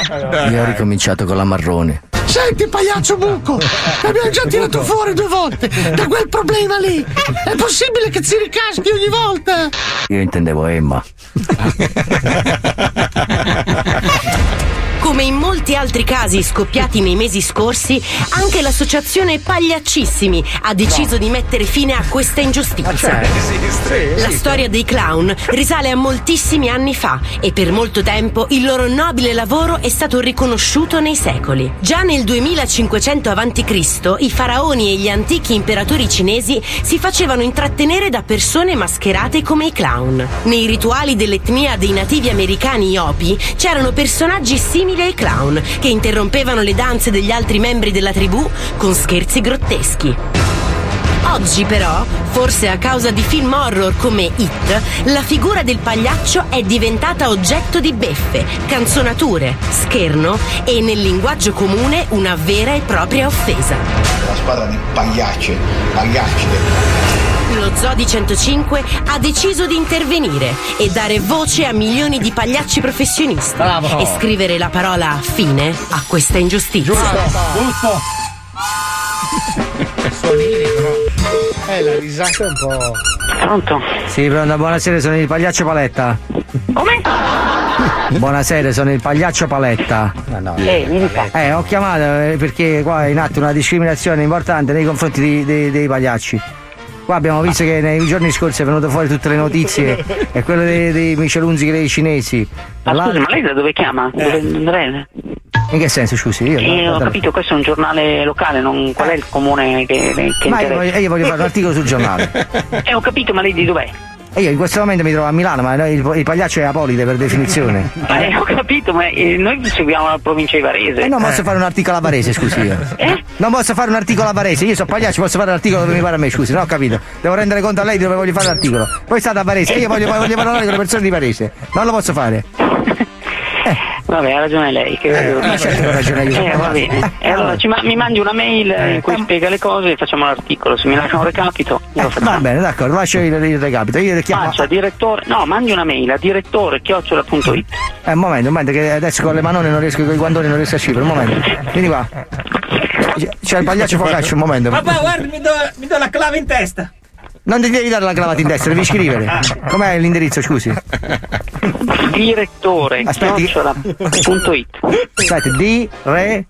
Io ho ricominciato con la marrone. Senti, pagliaccio buco! L'abbiamo già tirato fuori due volte da quel problema lì! È possibile che ci ricaschi ogni volta? Io intendevo Emma. Come in molti altri casi scoppiati nei mesi scorsi, anche l'associazione Pagliaccissimi ha deciso di mettere fine a questa ingiustizia. La storia dei clown risale a moltissimi anni fa e per molto tempo il loro nobile lavoro è stato riconosciuto nei secoli. Già nel 2500 a.C. i faraoni e gli antichi imperatori cinesi si facevano intrattenere da persone mascherate come i clown. Nei rituali dell'etnia dei nativi americani Hopi c'erano personaggi simili ai clown che interrompevano le danze degli altri membri della tribù con scherzi grotteschi. Oggi però, forse a causa di film horror come It, la figura del pagliaccio è diventata oggetto di beffe, canzonature, scherno e nel linguaggio comune una vera e propria offesa. La squadra di pagliacce, pagliacci. Lo Zodi 105 ha deciso di intervenire e dare voce a milioni di pagliacci professionisti Bravo. e scrivere la parola fine a questa ingiustizia. Giusto. Suonini però. Eh, la risata è un po'. Pronto? Sì, pronto, buonasera, sono il pagliaccio Paletta. Come? Buonasera, sono il pagliaccio Paletta. Eh, mi dica. Eh, ho chiamato eh, perché qua è in atto una discriminazione importante nei confronti di- dei- dei pagliacci. Qua abbiamo visto che nei giorni scorsi è venuto fuori tutte le notizie e quello dei, dei Michelunzi dei cinesi. Ma scusi, ma lei da dove chiama? Dove- In che senso, scusi? Io, Eh, ho capito, questo è un giornale locale, non, qual è il comune che, che Ma io voglio, io voglio fare un articolo sul giornale. Eh, ho capito, ma lei di dov'è? E io in questo momento mi trovo a Milano, ma il, il pagliaccio è apolide per definizione. Eh, ho capito, ma eh, noi seguiamo la provincia di Varese. E non posso fare un articolo a Varese, scusi io. Non posso fare un articolo a Varese, io sono pagliaccio, posso fare l'articolo dove mi pare a me, scusi, no ho capito. Devo rendere conto a lei di dove voglio fare l'articolo. Voi state a Varese, io voglio, voglio parlare con le persone di Varese. Non lo posso fare. Vabbè, ha ragione lei. Che... ma certo che ho ragione io. Eh, va bene. E allora ci ma- mi mandi una mail in cui spiega le cose e facciamo l'articolo. Se mi lascia un recapito, facciamo. Va bene, d'accordo, lascio il, il recapito. Io le chiamo. Faccia direttore, no, mandi una mail a direttore chiocciola.it. Eh, un momento, un momento, che adesso con le manone non riesco, con i guantoni non riesco a scrivere, un momento. Vieni qua. C'è il pagliaccio focaccio, un momento. Papà, guarda, mi do, mi do la clave in testa. Non devi dare la cravatta in destra, devi scrivere. Com'è l'indirizzo, scusi? Direttore Aspetti. chiocciola.it. Aspetta, di, re.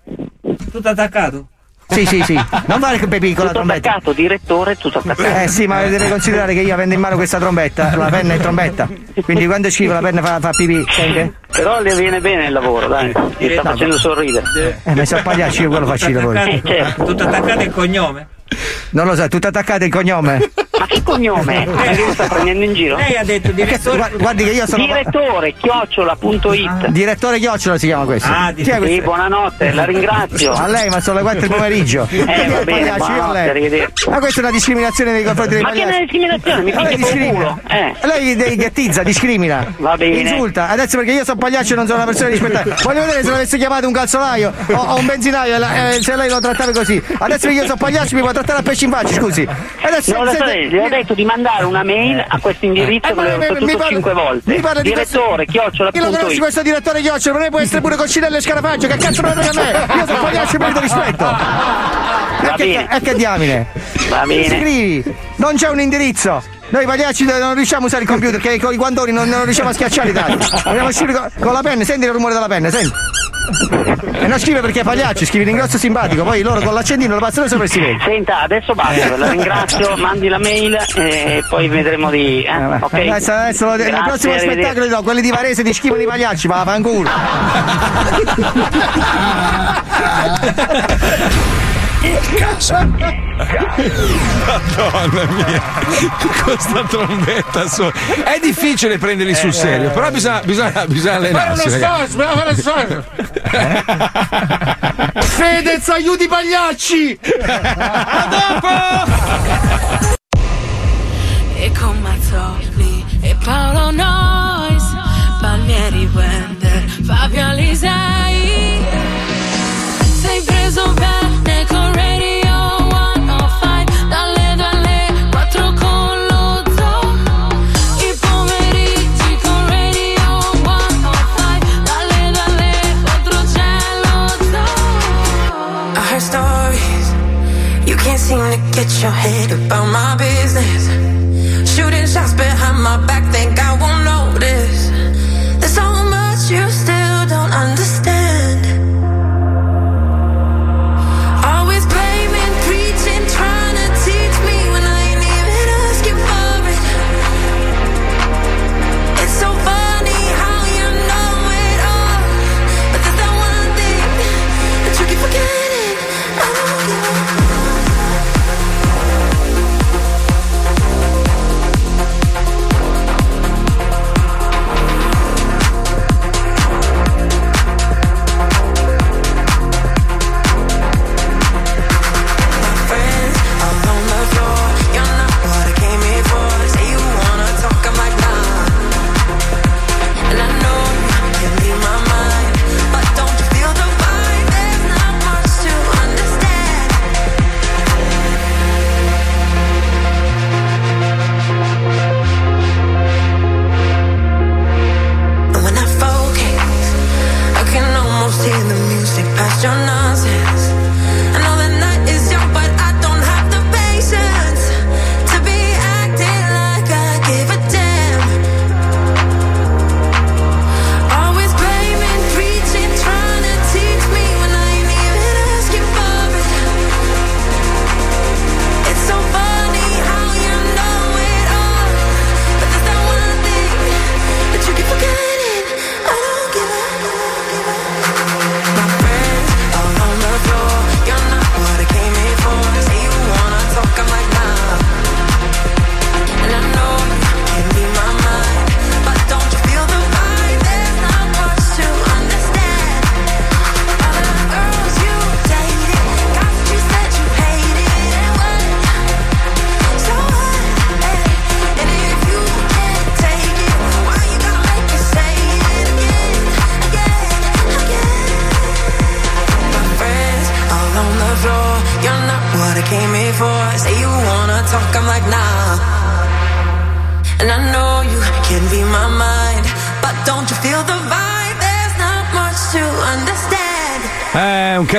Tutto attaccato. Sì, sì, sì. Non vale che Pepi con la Tutto trombetta. attaccato, direttore, tutto attaccato. Eh sì, ma deve considerare che io avendo in mano questa trombetta, la penna è trombetta. Quindi quando scrivo la penna fa, fa pipì, sente? Però le viene bene il lavoro, dai. Mi sta facendo sorridere. Eh, ma se pagliacci io quello faccio il lavoro. Eh, certo. Tutto attaccato il cognome. Non lo so, tutto attaccato il cognome. Ma che cognome? Ma che mi sta prendendo in giro? Lei ha detto direttore. Guardi, guardi che io sono. Direttore chiocciola.it. Direttore Chiocciola si chiama questo. Ah, è sì, questo? buonanotte, la ringrazio. A lei, ma sono le 4 del pomeriggio. Eh, va bene, lei. arrivederci. Ma questa è una discriminazione nei confronti dei Ma che è una discriminazione? Mi Lei fate discrimina. Eh. Lei dei ghettizza, discrimina. Va bene. Insulta. Adesso perché io sono pagliaccio e non sono una persona rispettata. Voglio vedere se l'avesse chiamato un calzolaio o, o un benzinaio, eh, se lei lo trattava così. Adesso che io sono pagliaccio mi può trattare a pesce in faccia, scusi. Adesso Non lo se- gli ho detto di mandare una mail a questo indirizzo Eh, che ma- l'ho ripetuto cinque volte. mi parla di Direttore, Io lo conosci questo direttore Chiocciola, per me può essere pure Coccinello e Scarafaggio, che cazzo me ne frega a me? Io sono pagliaccio e merito rispetto. Va E che, bene. e che diamine? Va bene. Scrivi, non c'è un indirizzo. Noi pagliacci non riusciamo a usare il computer, che con i guantoni non, non riusciamo a schiacciare i tasti. Dobbiamo scrivere con, con la penna, senti il rumore della penna, senti. E non scrive perché è pagliaccio, scrivi l'ingrosso simpatico, poi loro con l'accendino lo passano sopra e si vede. Senta, adesso basta, la ringrazio, mandi la mail e poi vedremo di... Eh, ok? Adesso, adesso nel Grazie, prossimo arrivederci. spettacolo no, quelli di Varese ti schifano i pagliacci, ma fanculo. casa. Madonna mia, con sta trombetta su. È difficile prenderli sul serio, però bisogna, bisogna, bisogna Fare uno allenarsi. sforzo, fare sforzo. Fedez, aiuti i pagliacci! E con Mazzoli e Paolo Nois, Palmieri Wender, Fabio Alisei. About my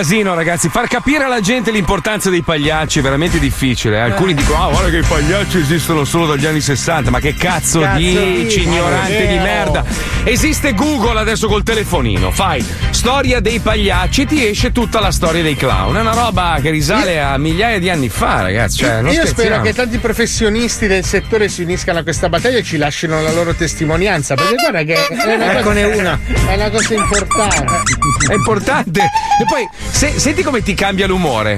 casino, ragazzi. Far capire alla gente l'importanza dei pagliacci è veramente difficile. Alcuni dicono: Ah, guarda che i pagliacci esistono solo dagli anni 60. Ma che cazzo, Cazzo dici, ignorante di vero. merda? Esiste Google adesso col telefonino. Fai storia dei pagliacci, ti esce tutta la storia dei clown. È una roba che risale a migliaia di anni fa, ragazzi. Cioè, Io spero scherziamo. che tanti professionisti del settore si uniscano a questa battaglia e ci lasciano la loro testimonianza. Perché guarda che è una, Eccone cosa, una. è una cosa importante. È importante. E poi, se- senti come ti cambia l'umore.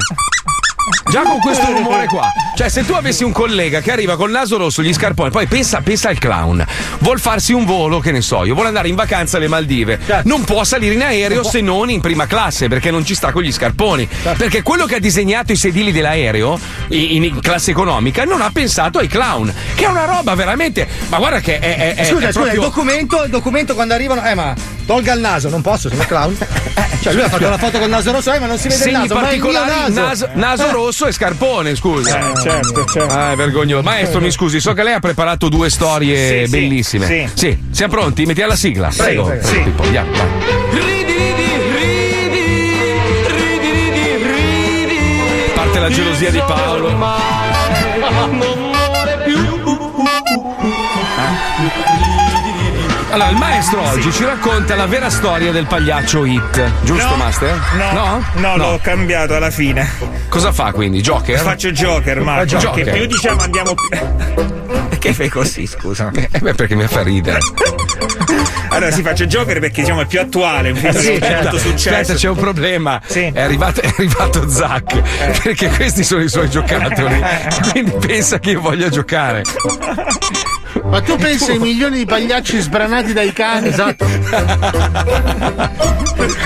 Già con questo rumore qua. Cioè, se tu avessi un collega che arriva col naso rosso, gli scarponi, poi pensa, pensa al clown. Vuol farsi un volo, che ne so io, vuole andare in vacanza alle Maldive. Non può salire in aereo se non in prima classe, perché non ci sta con gli scarponi. Perché quello che ha disegnato i sedili dell'aereo in, in classe economica non ha pensato ai clown. Che è una roba veramente. Ma guarda che è. è- è- Scusa, è scusa, il proprio- documento, il documento quando arrivano. Eh, ma tolga il naso, non posso, sono clown. Cioè, lui ha fatto la foto col naso rosso, eh, ma non si vede il Segni naso. Ma il naso, naso, naso Eh. rosso e scarpone, scusa. Eh, certo, certo. Ah, è vergognoso. Maestro, mi scusi, so che lei ha preparato due storie Sì, sì, bellissime. sì. siamo pronti? Mettiamo la sigla. Prego, Prego, prego. Prego, Pippo, andiamo, vai. Parte la gelosia di Paolo. Allora, il maestro oggi ci racconta la vera storia del pagliaccio Hit. Giusto, No, Master? No, No? no, l'ho cambiato alla fine. Cosa fa quindi? Joker? Faccio Joker, Ah, Marco. Joker. Che più diciamo andiamo più. Perché fai così, scusa? Eh beh, perché mi fa ridere. Allora si faccio Joker perché diciamo è più attuale, un film Eh che sì, molto successo. aspetta, c'è un problema. Sì. È, arrivato, è arrivato Zac, perché questi sono i suoi giocattoli. Quindi pensa che io voglia giocare. Ma tu pensi ai milioni di pagliacci sbranati dai cani? Esatto.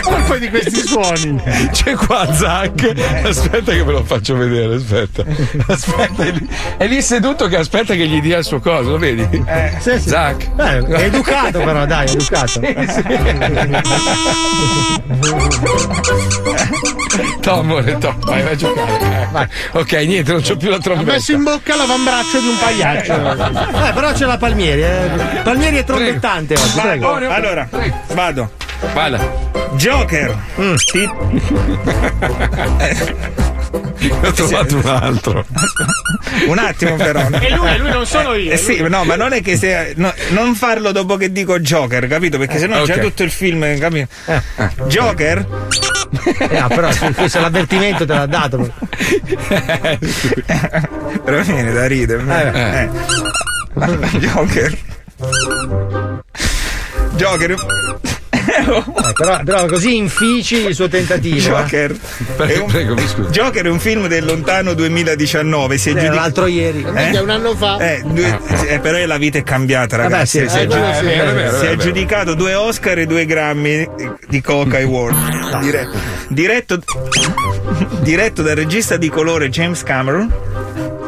Colpa di questi suoni. C'è qua Zac. Aspetta che ve lo faccio vedere. Aspetta. Aspetta, è lì, è lì seduto che aspetta che gli dia il suo coso, lo vedi? Sì, sì. Zac. Eh, è educato però, dai, è educato. No, amore, to, vai, vai a giocare. Eh. Ok, niente, non c'ho più la Ha trombetta. messo in bocca l'avambraccio di un pagliaccio. Eh, però c'è la Palmieri, eh. Palmieri è trombettante oggi, prego. Vado, allora, vado. Vada. Joker. Mm. Ti- ho trovato un altro. Un attimo però. E lui, lui non sono io. Eh sì, no, ma non è che se. no, non farlo dopo che dico Joker, capito? Perché sennò già ok. tutto il film, capito? Joker? Eh, però questo l'avvertimento te l'ha dato. Però viene da ridere. Eh. Eh. Joker. Joker. Eh, però, però così infici il suo tentativo. eh. Joker. Prego, È un- prego, mi scusi. Joker è un film del lontano 2019. Si è Eh, giudic- l'altro ieri. Minchia, un anno fa. Eh, due- eh, però la vita è cambiata, Vabbè, ragazzi. sì, si, è, giu- eh, sì, si è- vero, giudicato due Oscar e due Grammy di Coca Award. Dire- diretto, diretto dal regista di colore James Cameron.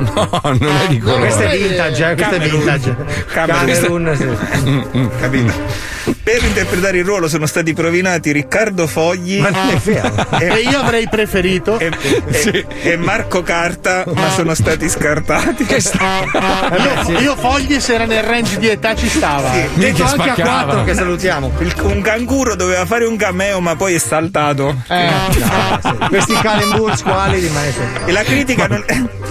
No, non è di colore. Questo è vintage, eh, questo è Camerun. vintage. Camerun. Camerun, sì. Capito? Per interpretare il ruolo sono stati provinati Riccardo Fogli Ma non è vero. E io avrei preferito. e, e- e Marco Carta, ma sono stati scartati. Io, io fogli se era nel range di età ci stava. Sì. Detto anche a spaccava. quattro che salutiamo. Il- un canguro doveva fare un cameo, ma poi è saltato. Eh, Questi Kalembur squali di maestro. E la critica, non,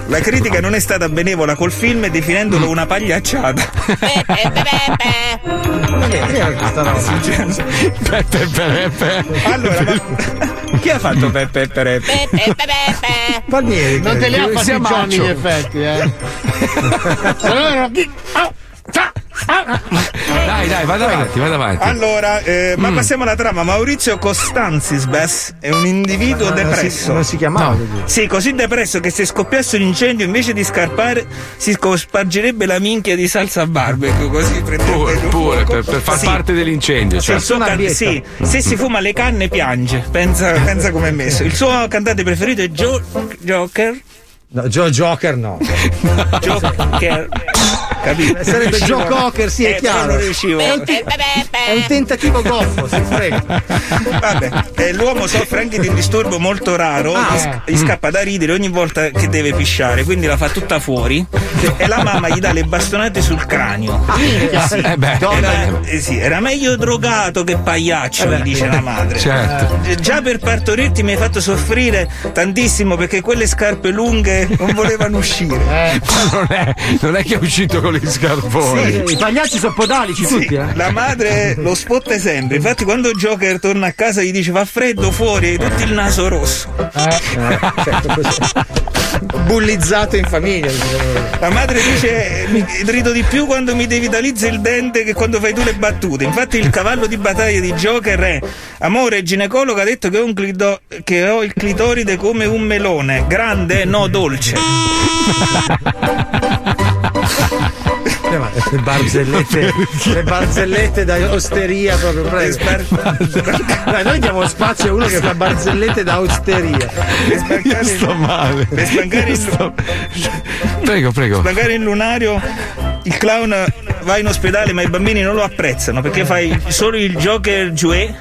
la critica non è stata benevola col film definendolo una pagliacciata. Non è vero questa roba. Peppe, peppe. Allora, ma chi ha fatto Peppe e Pereppe? Palmieri. non te li ha Che fatti Johnny in effetti, eh. Se no! Dai, dai, vada avanti, vada avanti. Allora, eh, ma passiamo alla trama. Maurizio Costanzisbes è un individuo si, depresso. non si chiamava così. Sì, così depresso che se scoppiasse un incendio invece di scarpare si spargerebbe la minchia di salsa barbecue, così Pure, pure, per, per far Sì. parte dell'incendio. Sì, Cioè. il suo can- sì, se si fuma le canne piange, pensa, pensa come è messo. Il suo cantante preferito è Joe Joker. No, Joe Joker no. Joker. Capito? Sarebbe Joe Cocker, sì, è Eh, chiaro. non riuscivo. È un, ti- è un tentativo goffo, si frega. Vabbè, eh, l'uomo soffre anche di un disturbo molto raro, Ah. gli, sc- gli scappa da ridere ogni volta che deve pisciare, quindi la fa tutta fuori e la mamma gli dà le bastonate sul cranio. Sì. Eh beh, Era, eh sì, era meglio drogato che pagliaccio, gli dice la madre. certo. Eh, Già per partorirti mi hai fatto soffrire tantissimo perché quelle scarpe lunghe non volevano uscire. Non è, non è che è uscito con gli scarponi. Sì, I pagliacci sono podalici Sì, tutti, eh. la madre lo spotta sempre. Infatti, quando Joker torna a casa, gli dice: Fa freddo fuori, hai tutto il naso rosso. Eh, certo, così. Bullizzato in famiglia. La madre dice: "Mi rido di più quando mi devitalizza il dente che quando fai tu le battute. Infatti, il cavallo di battaglia di Joker è: Amore, il ginecologo ha detto che ho, un clito- che ho il clitoride come un melone. Grande, no dolce. Eh, le barzellette, le barzellette da osteria proprio. Dai, noi diamo spazio a uno che fa barzellette da osteria. Io sto male. Per spancare il, Prego, prego. spancare il lunario, il clown va in ospedale, ma i bambini non lo apprezzano perché fai solo il Joker Jouet.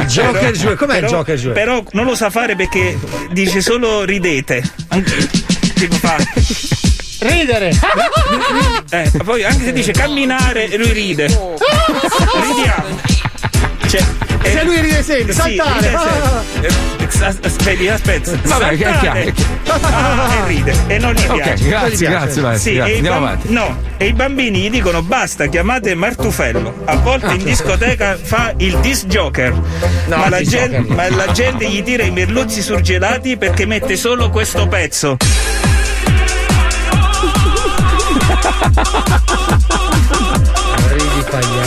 Il Joker Jouet, com'è il però- Joker Jouet? Però non lo sa fare perché dice solo ridete. Anche- tipo fa. Ridere! Eh, poi anche se dice camminare lui ride. Ridiamo. Cioè, eh, Se lui ride sempre, sì, saltare. ride sempre. Eh, as- Aspetta, aspetta. Vabbè, è Saltare. Ah, e ride. E non gli Ok, piace. grazie, grazie, maestro. Sì, grazie. e Andiamo bam- avanti. No, e i bambini gli dicono basta, chiamate Martufello. A volte in discoteca fa il disc joker. ma, la gen- no. ma la gente gli tira i merluzzi surgelati perché mette solo questo pezzo.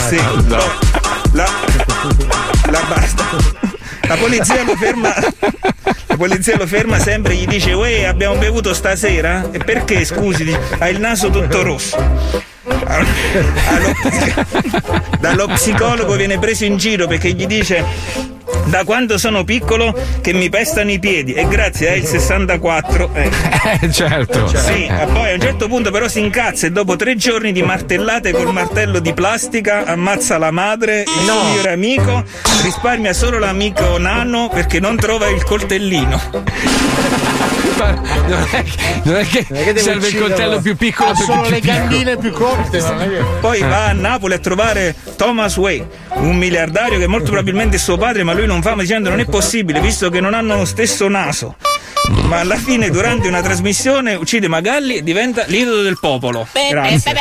Sì. La, la basta. La polizia lo ferma. La polizia lo ferma sempre e gli dice Uè, abbiamo bevuto stasera? E perché scusi? Ha il naso tutto rosso. Allo- dallo psicologo viene preso in giro perché gli dice da quando sono piccolo che mi pestano i piedi e grazie al 64 eh. Eh, certo. Sì, Eh. poi a un certo punto però si incazza e dopo tre giorni di martellate col martello di plastica ammazza la madre, il suo migliore amico, risparmia solo l'amico nano perché non trova il coltellino. Non è, non è che, devo serve il ucciderlo. coltello più piccolo Ha perché solo più le piccolo. gambine più corte. non è che- Poi va a Napoli a trovare Thomas Way, un miliardario che molto probabilmente è suo padre, ma lui non fa, ma dicendo non è possibile, visto che non hanno lo stesso naso. Ma alla fine, durante una trasmissione, uccide Magalli e diventa l'idolo del popolo. Grazie.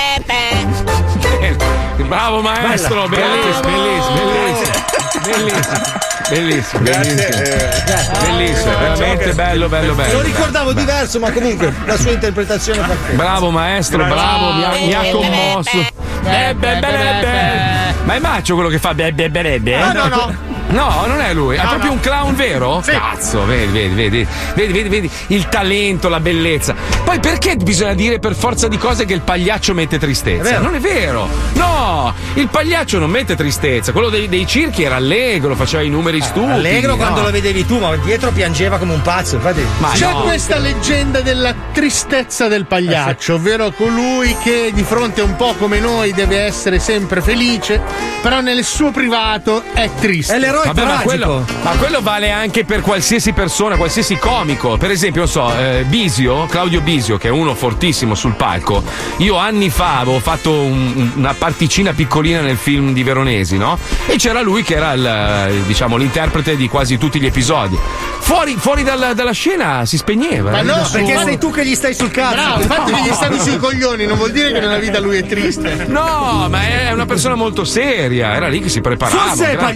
Bravo maestro, bellissimo, bellissimo, bellissimo, bellissimo. Bellissimo, bellissimo. Bellissimo, veramente bello, bello, Lo bello. ricordavo diverso, ma comunque la sua interpretazione è perfetta. Bravo maestro, bravo, mi ha, mi ha commosso. Be, be, be, be, be. Ma è Maccio quello che fa be, be, be, be, be? No, no, no. No, non è lui, è No, proprio no. un clown vero? Sì. Cazzo, vedi, vedi, vedi, vedi, vedi, vedi, il talento, la bellezza. Poi perché bisogna dire per forza di cose che il pagliaccio mette tristezza? È. Non è vero. No, il pagliaccio non mette tristezza. Quello dei, dei circhi era allegro, faceva i numeri stupidi. Allegro quando no. lo vedevi tu, ma dietro piangeva come un pazzo. Infatti, Ma C'è no. questa leggenda della tristezza del pagliaccio, ovvero colui che di fronte a un po' come noi deve essere sempre felice, però nel suo privato è triste. Vabbè, ma quello, ma quello vale anche per qualsiasi persona, qualsiasi comico. Per esempio, non so, eh, Bisio, Claudio Bisio, che è uno fortissimo sul palco. Io anni fa avevo fatto un- una particina piccolina nel film di Veronesi, no? E c'era lui che era il, eh, diciamo, l'interprete di quasi tutti gli episodi. Fuori, fuori dalla, dalla scena si spegneva. Ma eh, no, da solo. perché sei tu che gli stai sul cazzo. Bravo, infatti che gli stanno sui coglioni, non vuol dire che nella vita lui è triste. No, ma è una persona molto seria. Era lì che si preparava. Forse è Gra-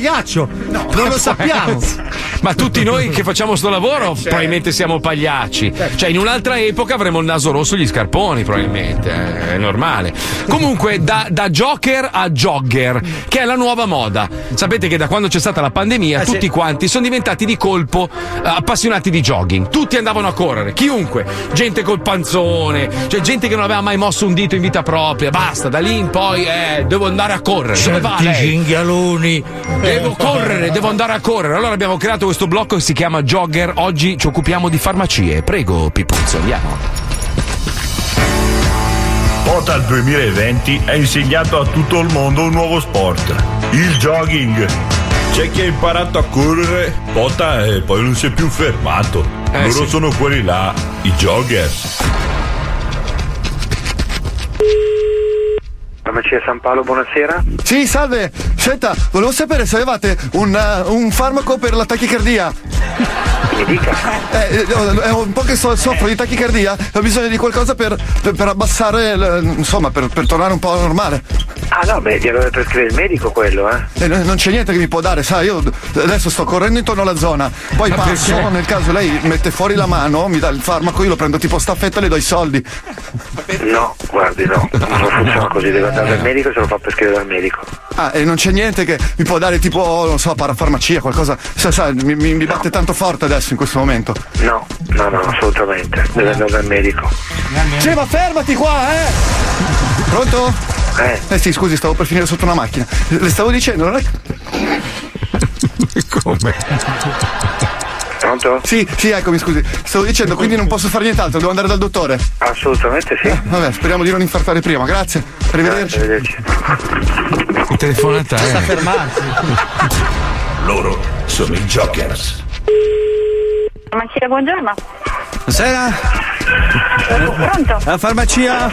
pagliaccio. non lo sappiamo. Ma tutti noi che facciamo sto lavoro probabilmente siamo pagliacci. Cioè, in un'altra epoca avremmo il naso rosso e gli scarponi, probabilmente. eh, È normale. Comunque, da, da Joker a jogger, che è la nuova moda. Sapete che da quando c'è stata la pandemia, Eh, tutti sì. quanti sono diventati di colpo eh, appassionati di jogging. Tutti andavano a correre, chiunque. Gente col panzone, cioè gente che non aveva mai mosso un dito in vita propria. Basta, da lì in poi eh, devo andare a correre. Dove va lei? cinghialoni. Devo correre, devo andare a correre. Allora abbiamo creato questo blocco che si chiama Jogger. Oggi ci occupiamo di farmacie. Prego, Pipuzzo, andiamo. Total 2020 ha insegnato a tutto il mondo un nuovo sport, il jogging. C'è chi ha imparato a correre, pota e poi non si è più fermato. Eh, Loro sì. sono quelli là, i joggers. Farmacia San Paolo, buonasera. Sì, salve. Senta, volevo sapere se avevate un, eh, un farmaco per la tachicardia. Mi dica. Eh, eh, è un po' che so- soffro di tachicardia e ho bisogno di qualcosa per, per- per abbassare, il- insomma, per, per tornare un po' normale. Ah no, beh, glielo deve prescrivere il medico quello, eh. E n- non c'è niente che mi può dare, sai, io adesso sto correndo intorno alla zona, poi Ma passo, perché? nel caso lei mette fuori la mano, mi dà il farmaco, io lo prendo tipo staffetta e le do i soldi. No, guardi, no, non funziona così, deve andare dal medico e se lo fa prescrivere dal medico. Ah, e non c'è niente che mi può dare tipo, non so, parafarmacia, qualcosa. Sa, sa, mi, mi- mi batte tanto forte adesso in questo momento. No, no, no, assolutamente, deve andare dal medico. Sì, ma fermati qua, eh! Pronto? Eh. Eh sì, scusi, stavo per finire sotto una macchina. Le stavo dicendo, non è. Come? Pronto? Sì, sì, eccomi, scusi. Stavo dicendo, quindi non posso fare nient'altro, devo andare dal dottore. Assolutamente sì. Eh, vabbè, speriamo di non infartare prima, grazie. Arrivederci. Arrivederci. Telefonata è? Sta fermarsi. Loro sono i joggers. Farmacia, buongiorno. Buonasera. Pronto? La farmacia.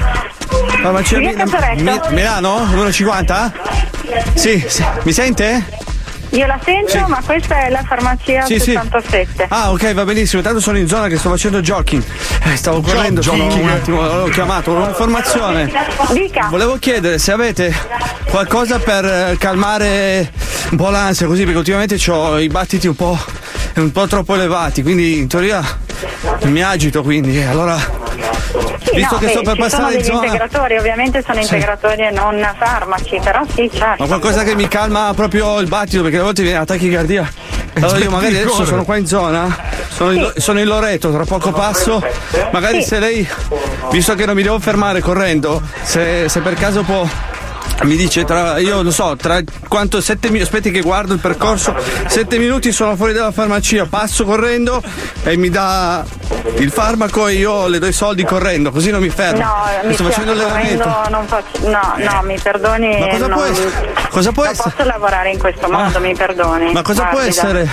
Farmacia Via Casaretto. Mi- Milano, numero 50? Sì, sì. mi sente? Io la sento, Sì. ma questa è la farmacia Sì, sì. 67. Ah, ok, va benissimo. Tanto sono in zona che sto facendo jogging. Eh, stavo correndo, sono Jogging. un attimo, ho chiamato un'informazione. Dica. Volevo chiedere se avete qualcosa per eh, calmare un po' l'ansia, così, perché ultimamente ho i battiti un po', un po' troppo elevati, quindi in teoria mi agito, quindi allora Sì, visto no, che beh, sono passare in degli zona. integratori, ovviamente sono integratori e non farmaci, però sì, certo. Ma qualcosa che mi calma proprio il battito, perché a volte viene la tachicardia. Allora io magari adesso sono qua in zona, sono, in, sono in Loreto, tra poco passo. Magari Sì. se lei, visto che non mi devo fermare correndo, se, se per caso può. Mi dice tra, io non so, tra quanto, sette minuti, aspetti che guardo il percorso, sette minuti sono fuori dalla farmacia, passo correndo e mi dà il farmaco e io le do i soldi correndo, così non mi fermo. No, mi sto facendo correndo non faccio, no, no, mi perdoni. Ma cosa non, può essere? Cosa può non essere? posso lavorare in questo modo, mi perdoni. Ma cosa può Guardi, essere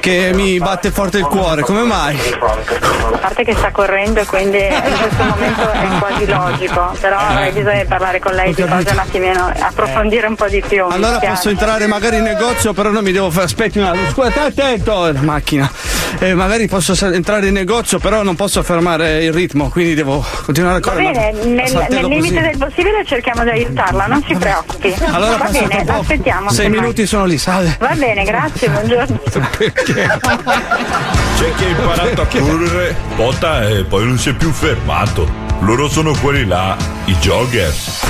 che mi batte forte il cuore? Come mai? A parte che sta correndo e quindi in questo momento è quasi logico, però Eh. avrei bisogno di parlare con lei di cose un attimino, approfondire un po' di più. Allora posso entrare magari in negozio, però non mi devo fare. Aspetti un attimo, scusa, stai attento, la macchina. Eh, magari posso entrare in negozio, però non posso fermare il ritmo, quindi devo continuare a Va correre. bene, ma- a nel, nel limite così. del possibile cerchiamo di aiutarla, non si preoccupi. Allora Va bene, aspettiamo. Sei minuti sono lì, salve. Va bene, grazie, buongiorno. C'è chi ha imparato a correre, botta e poi non si è più fermato. Loro sono quelli là, i joggers.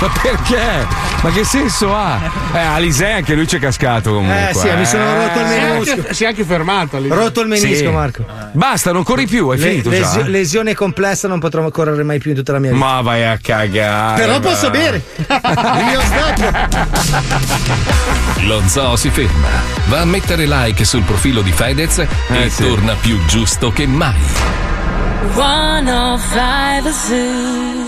Ma perché? Ma che senso ha? Eh, Alisei anche lui c'è cascato comunque. Eh, sì, mi sono rotto il Si è menisco. anche, si è anche fermato lì. Rotto il menisco, Sì. Marco. Basta, non corri più, è Le- finito lesio- già. eh? lesione complessa, non potrò correre mai più in tutta la mia vita. Ma vai a cagare. Però va. posso bere. Il mio snack. Lo zoo si ferma. Va a mettere like sul profilo di Fedez e torna più giusto che mai. 105 Zoo.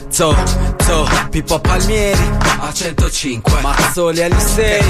zo, zo, Pippo Palmieri a 105, Mazzoli Alisei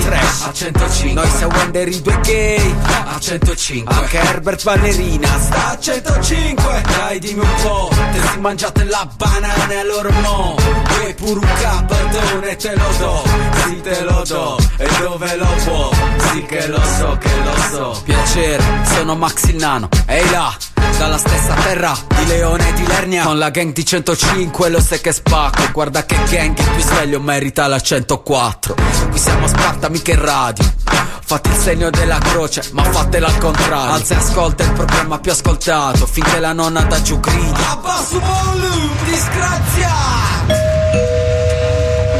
a 105, noi siamo Wender in due gay a 105, anche Herbert Ballerina sta a 105, dai dimmi un po', te si mangiate la banana e allora no, vuoi pure un capatone te lo do, sì te lo do, e dove lo può, sì che lo so, che lo so, piacere, sono Max il Nano, ehi là, dalla stessa terra di Leone e di Lernia. Con la gang di 105 lo sai che spacco. Guarda che gang il più sveglio merita la 104 Qui siamo a Sparta mica in radio. Fate il segno della croce ma fatela al contrario. Alza e ascolta il programma più ascoltato Finché la nonna da giù grida. Abbasso volume disgrazia!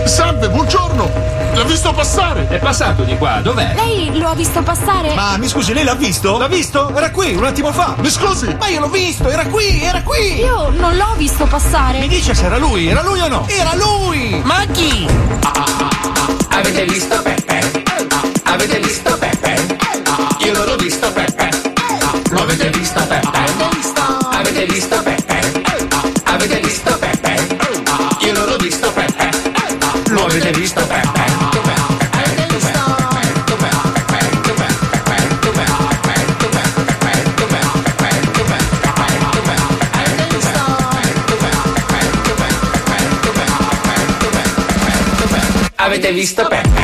Salve, buongiorno! L'ha visto passare? È passato di qua, dov'è? Lei lo ha visto passare? Ma mi scusi, lei l'ha visto? L'ha visto? Era qui, un attimo fa. Mi scusi? Ma io l'ho visto, era qui, era qui. Io non l'ho visto passare. Mi dice se era lui, era lui o no? Era lui! Ma chi? Avete visto Peppe? Avete visto Peppe? Io non l'ho visto Peppe. Lo avete visto Peppe? Avete visto Peppe? Avete visto Peppe? Io non l'ho visto Peppe. Lo avete visto Peppe? Avete visto Peppe?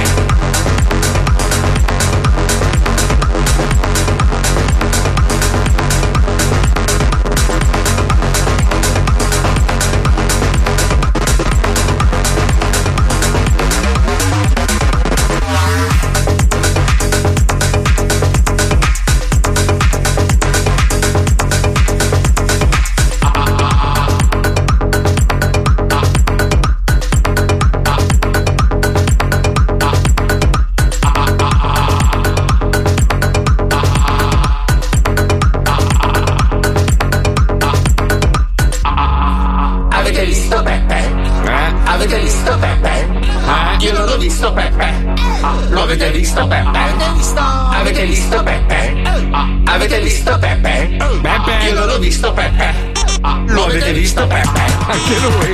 Lui.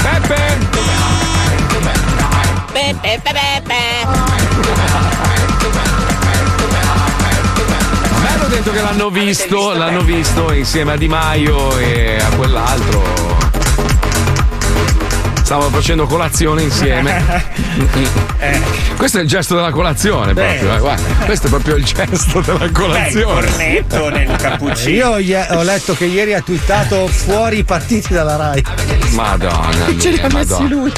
Peppe! Pepe, pepe, pepe. che l'hanno visto, l'hanno visto insieme a Di Maio e a quell'altro. Stavano facendo colazione insieme. Questo è il gesto della colazione, Beh, proprio. eh, guarda, questo è proprio il gesto della colazione. cornetto nel cappuccino. Io ho letto che ieri ha twittato fuori i partiti dalla Rai. Madonna. Ce li mia, ha messi lui.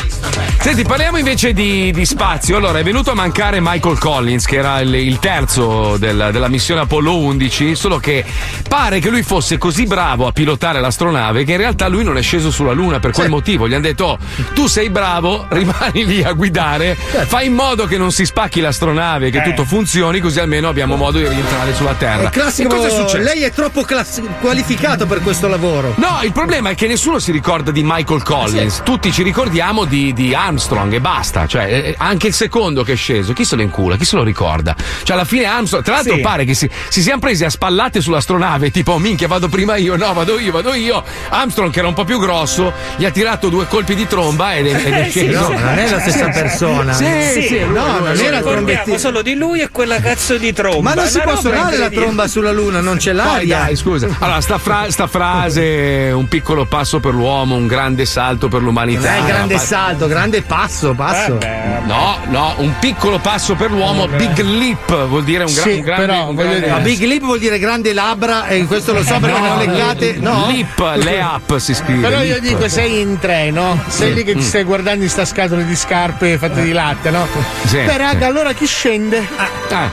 Senti, parliamo invece di, di spazio. Allora, è venuto a mancare Michael Collins, che era il, il terzo del- della missione Apollo 11, solo che pare che lui fosse così bravo a pilotare l'astronave che in realtà lui non è sceso sulla Luna per quel motivo. Gli hanno detto: "Oh, tu sei bravo, rimani lì a guidare, fai in modo che non si spacchi l'astronave, che Eh. tutto funzioni, così almeno abbiamo modo di rientrare sulla Terra. È classico, E cosa è successo? lei è troppo class- qualificato per questo lavoro. No, il problema è che nessuno si ricorda di Michael Collins. Tutti ci ricordiamo di, di Armstrong e basta. Cioè, eh, anche il secondo che è sceso, chi se lo incula? Chi se lo ricorda? Cioè, alla fine Armstrong. Tra l'altro, Sì. pare che si, si siano presi a spallate sull'astronave, tipo, "Oh, minchia, vado prima io, no, vado io, vado io. Armstrong, che era un po' più grosso, gli ha tirato due colpi di tromba ed è, ed è Eh, sceso. no, non è la stessa persona. Sì, sì, Sì, lui- no, lui- non lui- era trombettino. solo di lui e quella cazzo di tromba. Ma non si può suonare la tromba sulla Luna, non c'è Poi l'aria. dai, scusa. Allora, sta, fra- sta frase, un piccolo passo per l'uomo, un grande salto per l'umanità. Non è grande salto, grande passo, passo. No, no, un piccolo passo per l'uomo, big leap vuol dire un, gra- Sì, un grande. però, un grande- dire, big lip vuol dire grande labbra e questo lo so perché No, ne ho leccate. No? Lip, le up si scrive. Però io dico, sei in treno, sei Sì. lì che ti Mm. stai guardando in sta scatola di scarpe fatte di latte, no? Sì, Beh, raga, sì. allora chi scende? Ah.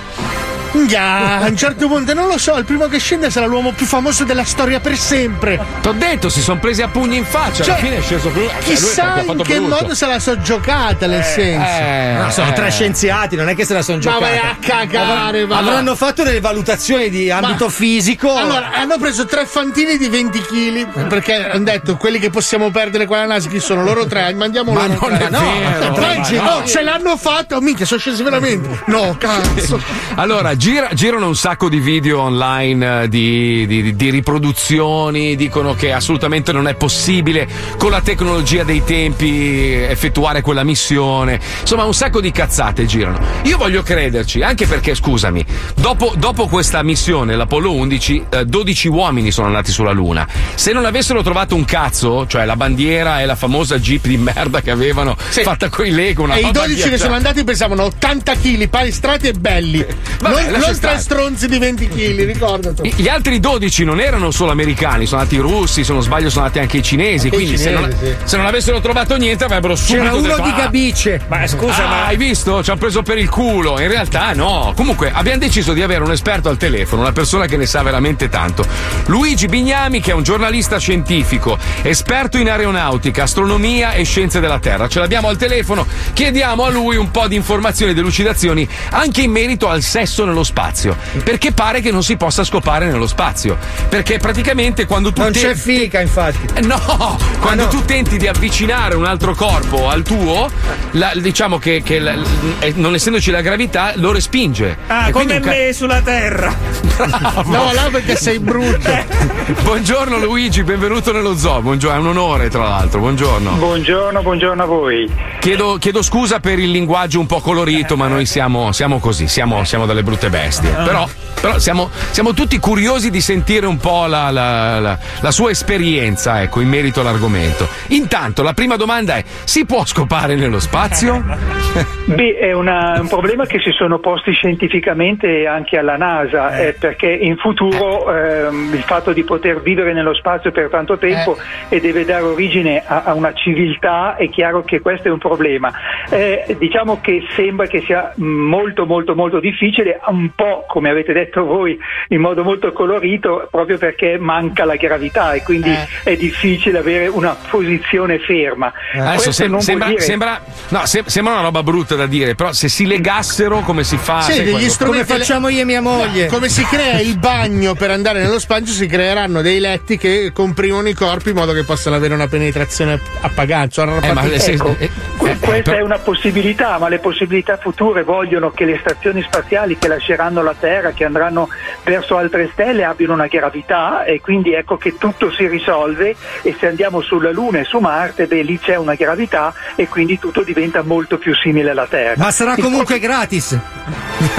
Minchia, a un certo punto non lo so, il primo che scende sarà l'uomo più famoso della storia per sempre. T'ho detto, si sono presi a pugni in faccia, alla Cioè, fine è sceso più. cioè, Chissà in fatto che brutto. modo se la so giocata, nel senso. eh, No, sono eh. tre scienziati, non è che se la sono Ma giocata. vai a cagare, va. Avranno fatto delle valutazioni di ambito Ma- fisico. Allora, hanno preso tre fantini di 20 kg perché hanno detto quelli che possiamo perdere qua alla Naschi sono loro tre, mandiamo Ma loro non tre. è no, vero, ma no. oh, ce l'hanno fatto, minchia, sono scesi veramente. No, cazzo. Allora, gira- girano un sacco di video online eh, di, di- di riproduzioni, dicono che assolutamente non è possibile con la tecnologia dei tempi effettuare quella missione. Insomma, un sacco di cazzate girano. Io voglio crederci, anche perché, scusami, dopo, dopo questa missione, l'Apollo 11, eh, 12 uomini sono andati sulla Luna. Se non avessero trovato un cazzo, cioè la bandiera e la famosa jeep di merda che avevano fatta coi Lego, una E i roba 12 che sono andati pesavano 80 kg, palestrati e belli. Vabbè, non non stare. tre stronzi di 20 kg, ricordatelo. Gli altri 12 non erano solo americani, sono andati i russi, se non sbaglio sono andati anche i cinesi, Anche i quindi se, non, cinesi, sì. se non avessero trovato niente avrebbero subito C'era uno detto, di "Ah, Gabice. Ma scusa, ah, ma hai visto? Ci hanno preso per il culo. In realtà no. Comunque abbiamo deciso di avere un esperto al telefono, una persona che ne sa veramente tanto. Luigi Bignami, che è un giornalista scientifico, esperto in aeronautica, astronomia e scienze della Terra. Ce l'abbiamo al telefono. Chiediamo a lui un po' di informazioni e delucidazioni anche in merito al sesso nello spazio. Perché pare che non si possa scopare nello spazio. Perché praticamente quando tu Non te- c'è fica, infatti. eh, No, quando tu tenti di avvicinare un altro corpo al tuo, la- diciamo che, che la- eh, non essendoci la gravità lo respinge. Ah, E come ca- me sulla terra. Bravo. No, là perché sei brutto. Buongiorno Luigi, benvenuto nello zoo. Buongiorno, è un onore tra l'altro. Buongiorno. Buongiorno, buongiorno a voi. Chiedo, chiedo scusa per il linguaggio un po' colorito, ma noi siamo, siamo così, siamo, siamo delle brutte bestie. Ah. Però, però siamo, siamo tutti curiosi di sentire un po' la, la- la- la sua esperienza ecco, in merito all'argomento. Intanto, la prima domanda è: si può scopare nello spazio? Beh, è una- un problema che si sono posti scientificamente anche alla NASA, eh, perché in futuro ehm, il fatto di poter vivere nello spazio per tanto tempo e deve dare origine a, a una civiltà, è chiaro che questo è un problema. Eh, diciamo che sembra che sia molto molto molto difficile, un po' come avete detto voi, in modo molto colorito, proprio perché manca la gravità e quindi è difficile avere una posizione ferma. Adesso Questo sem- sembra, dire- sembra- no, sem- sembra una roba brutta da dire, però se si legassero come si fa? Sì, degli strumenti Come facciamo io e mia moglie? Come si crea il bagno per andare nello spazio, si creeranno dei letti che comprimono i corpi in modo che possano avere una penetrazione a pagazzo. Eh, ma se- Ecco, eh, eh, questa però- è una possibilità, ma le possibilità future vogliono che le stazioni spaziali, che la lasceranno la Terra, che andranno verso altre stelle, abbiano una gravità e quindi ecco che tutto si risolve e se andiamo sulla Luna e su Marte, beh, lì c'è una gravità e quindi tutto diventa molto più simile alla Terra. Ma sarà Il comunque gratis.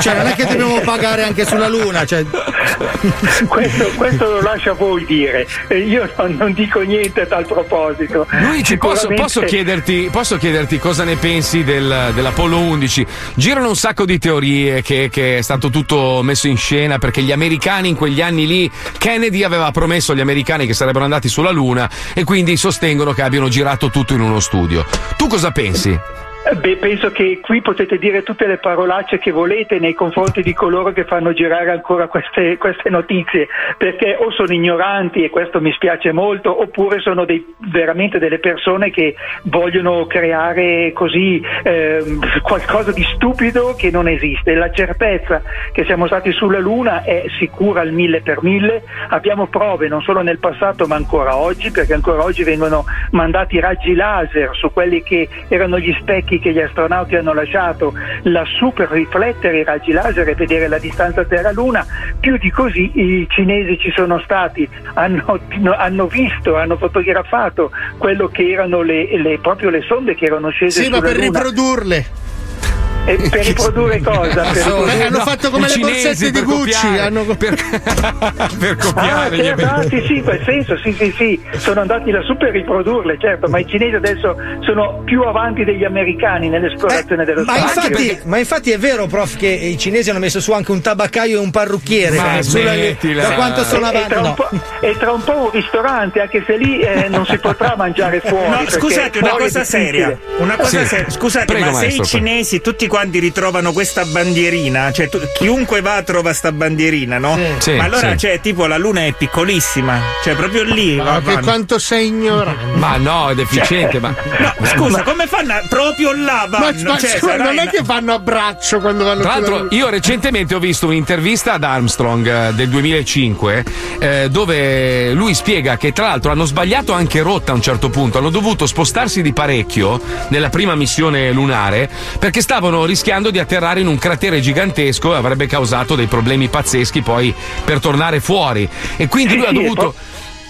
Cioè, non è che dobbiamo pagare anche sulla Luna. Cioè... questo, questo lo lascio a voi dire, E io non, non dico niente a tal proposito. Luigi, posso, Sicuramente- posso chiederti, posso chiederti cosa ne pensi del- dell'Apollo 11? Girano un sacco di teorie che, che è stato tutto messo in scena perché gli americani in quegli anni lì, Kennedy aveva promesso agli americani che sarebbero andati sulla Luna e quindi sostengono che abbiano girato tutto in uno studio. Tu cosa pensi? Eh, Beh, penso che qui potete dire tutte le parolacce che volete nei confronti di coloro che fanno girare ancora queste, queste notizie, perché o sono ignoranti e questo mi spiace molto, oppure sono dei- veramente delle persone che vogliono creare così ehm, qualcosa di stupido che non esiste. La certezza che siamo stati sulla Luna è sicura al mille per mille, abbiamo prove non solo nel passato ma ancora oggi, perché ancora oggi vengono mandati raggi laser su quelli che erano gli specchi che gli astronauti hanno lasciato lassù per riflettere i raggi laser e vedere la distanza Terra-Luna. Più di così i cinesi ci sono stati, hanno, hanno visto, hanno fotografato quello che erano le, le- proprio le sonde che erano scese Sì, ma sulla per Luna. riprodurle. E per riprodurre cosa? Per Beh, riprodurre- hanno fatto come le borsette di Gucci. Hanno... per Ah, certo, ah, sì, sì, in quel senso, sì, sì, sì, sono andati lassù per riprodurle, certo, ma i cinesi adesso sono più avanti degli americani nell'esplorazione dello Eh, Ma spazio. infatti, ma infatti è vero, prof, che i cinesi hanno messo su anche un tabaccaio e un parrucchiere. Ma eh, sulla- da quanto sono E- e avanti. tra un no. po'- E tra un po' un ristorante, anche se lì eh, non si potrà mangiare fuori. No, perché scusate, una cosa seria. Una cosa Sì. seria. Scusate, Prego, ma se maestro, i cinesi tutti quanti ritrovano questa bandierina, cioè tu- chiunque va trova sta bandierina, no? Sì. ma allora, Sì. cioè, tipo la luna è piccolissima, cioè proprio lì. Ma che quanto sei ignorante. Ma no, è deficiente, ma. No, scusa, come fanno? a- Proprio là Ma, vanno. ma cioè, scusa, non è una- che fanno a braccio quando vanno Tra l'altro, Luna. io recentemente ho visto un'intervista ad Armstrong eh, del 2005 eh, dove lui spiega che tra l'altro hanno sbagliato anche rotta a un certo punto, hanno dovuto spostarsi di parecchio nella prima missione lunare perché stavano rischiando di atterrare in un cratere gigantesco e avrebbe causato dei problemi pazzeschi poi per tornare fuori. E quindi lui ha dovuto.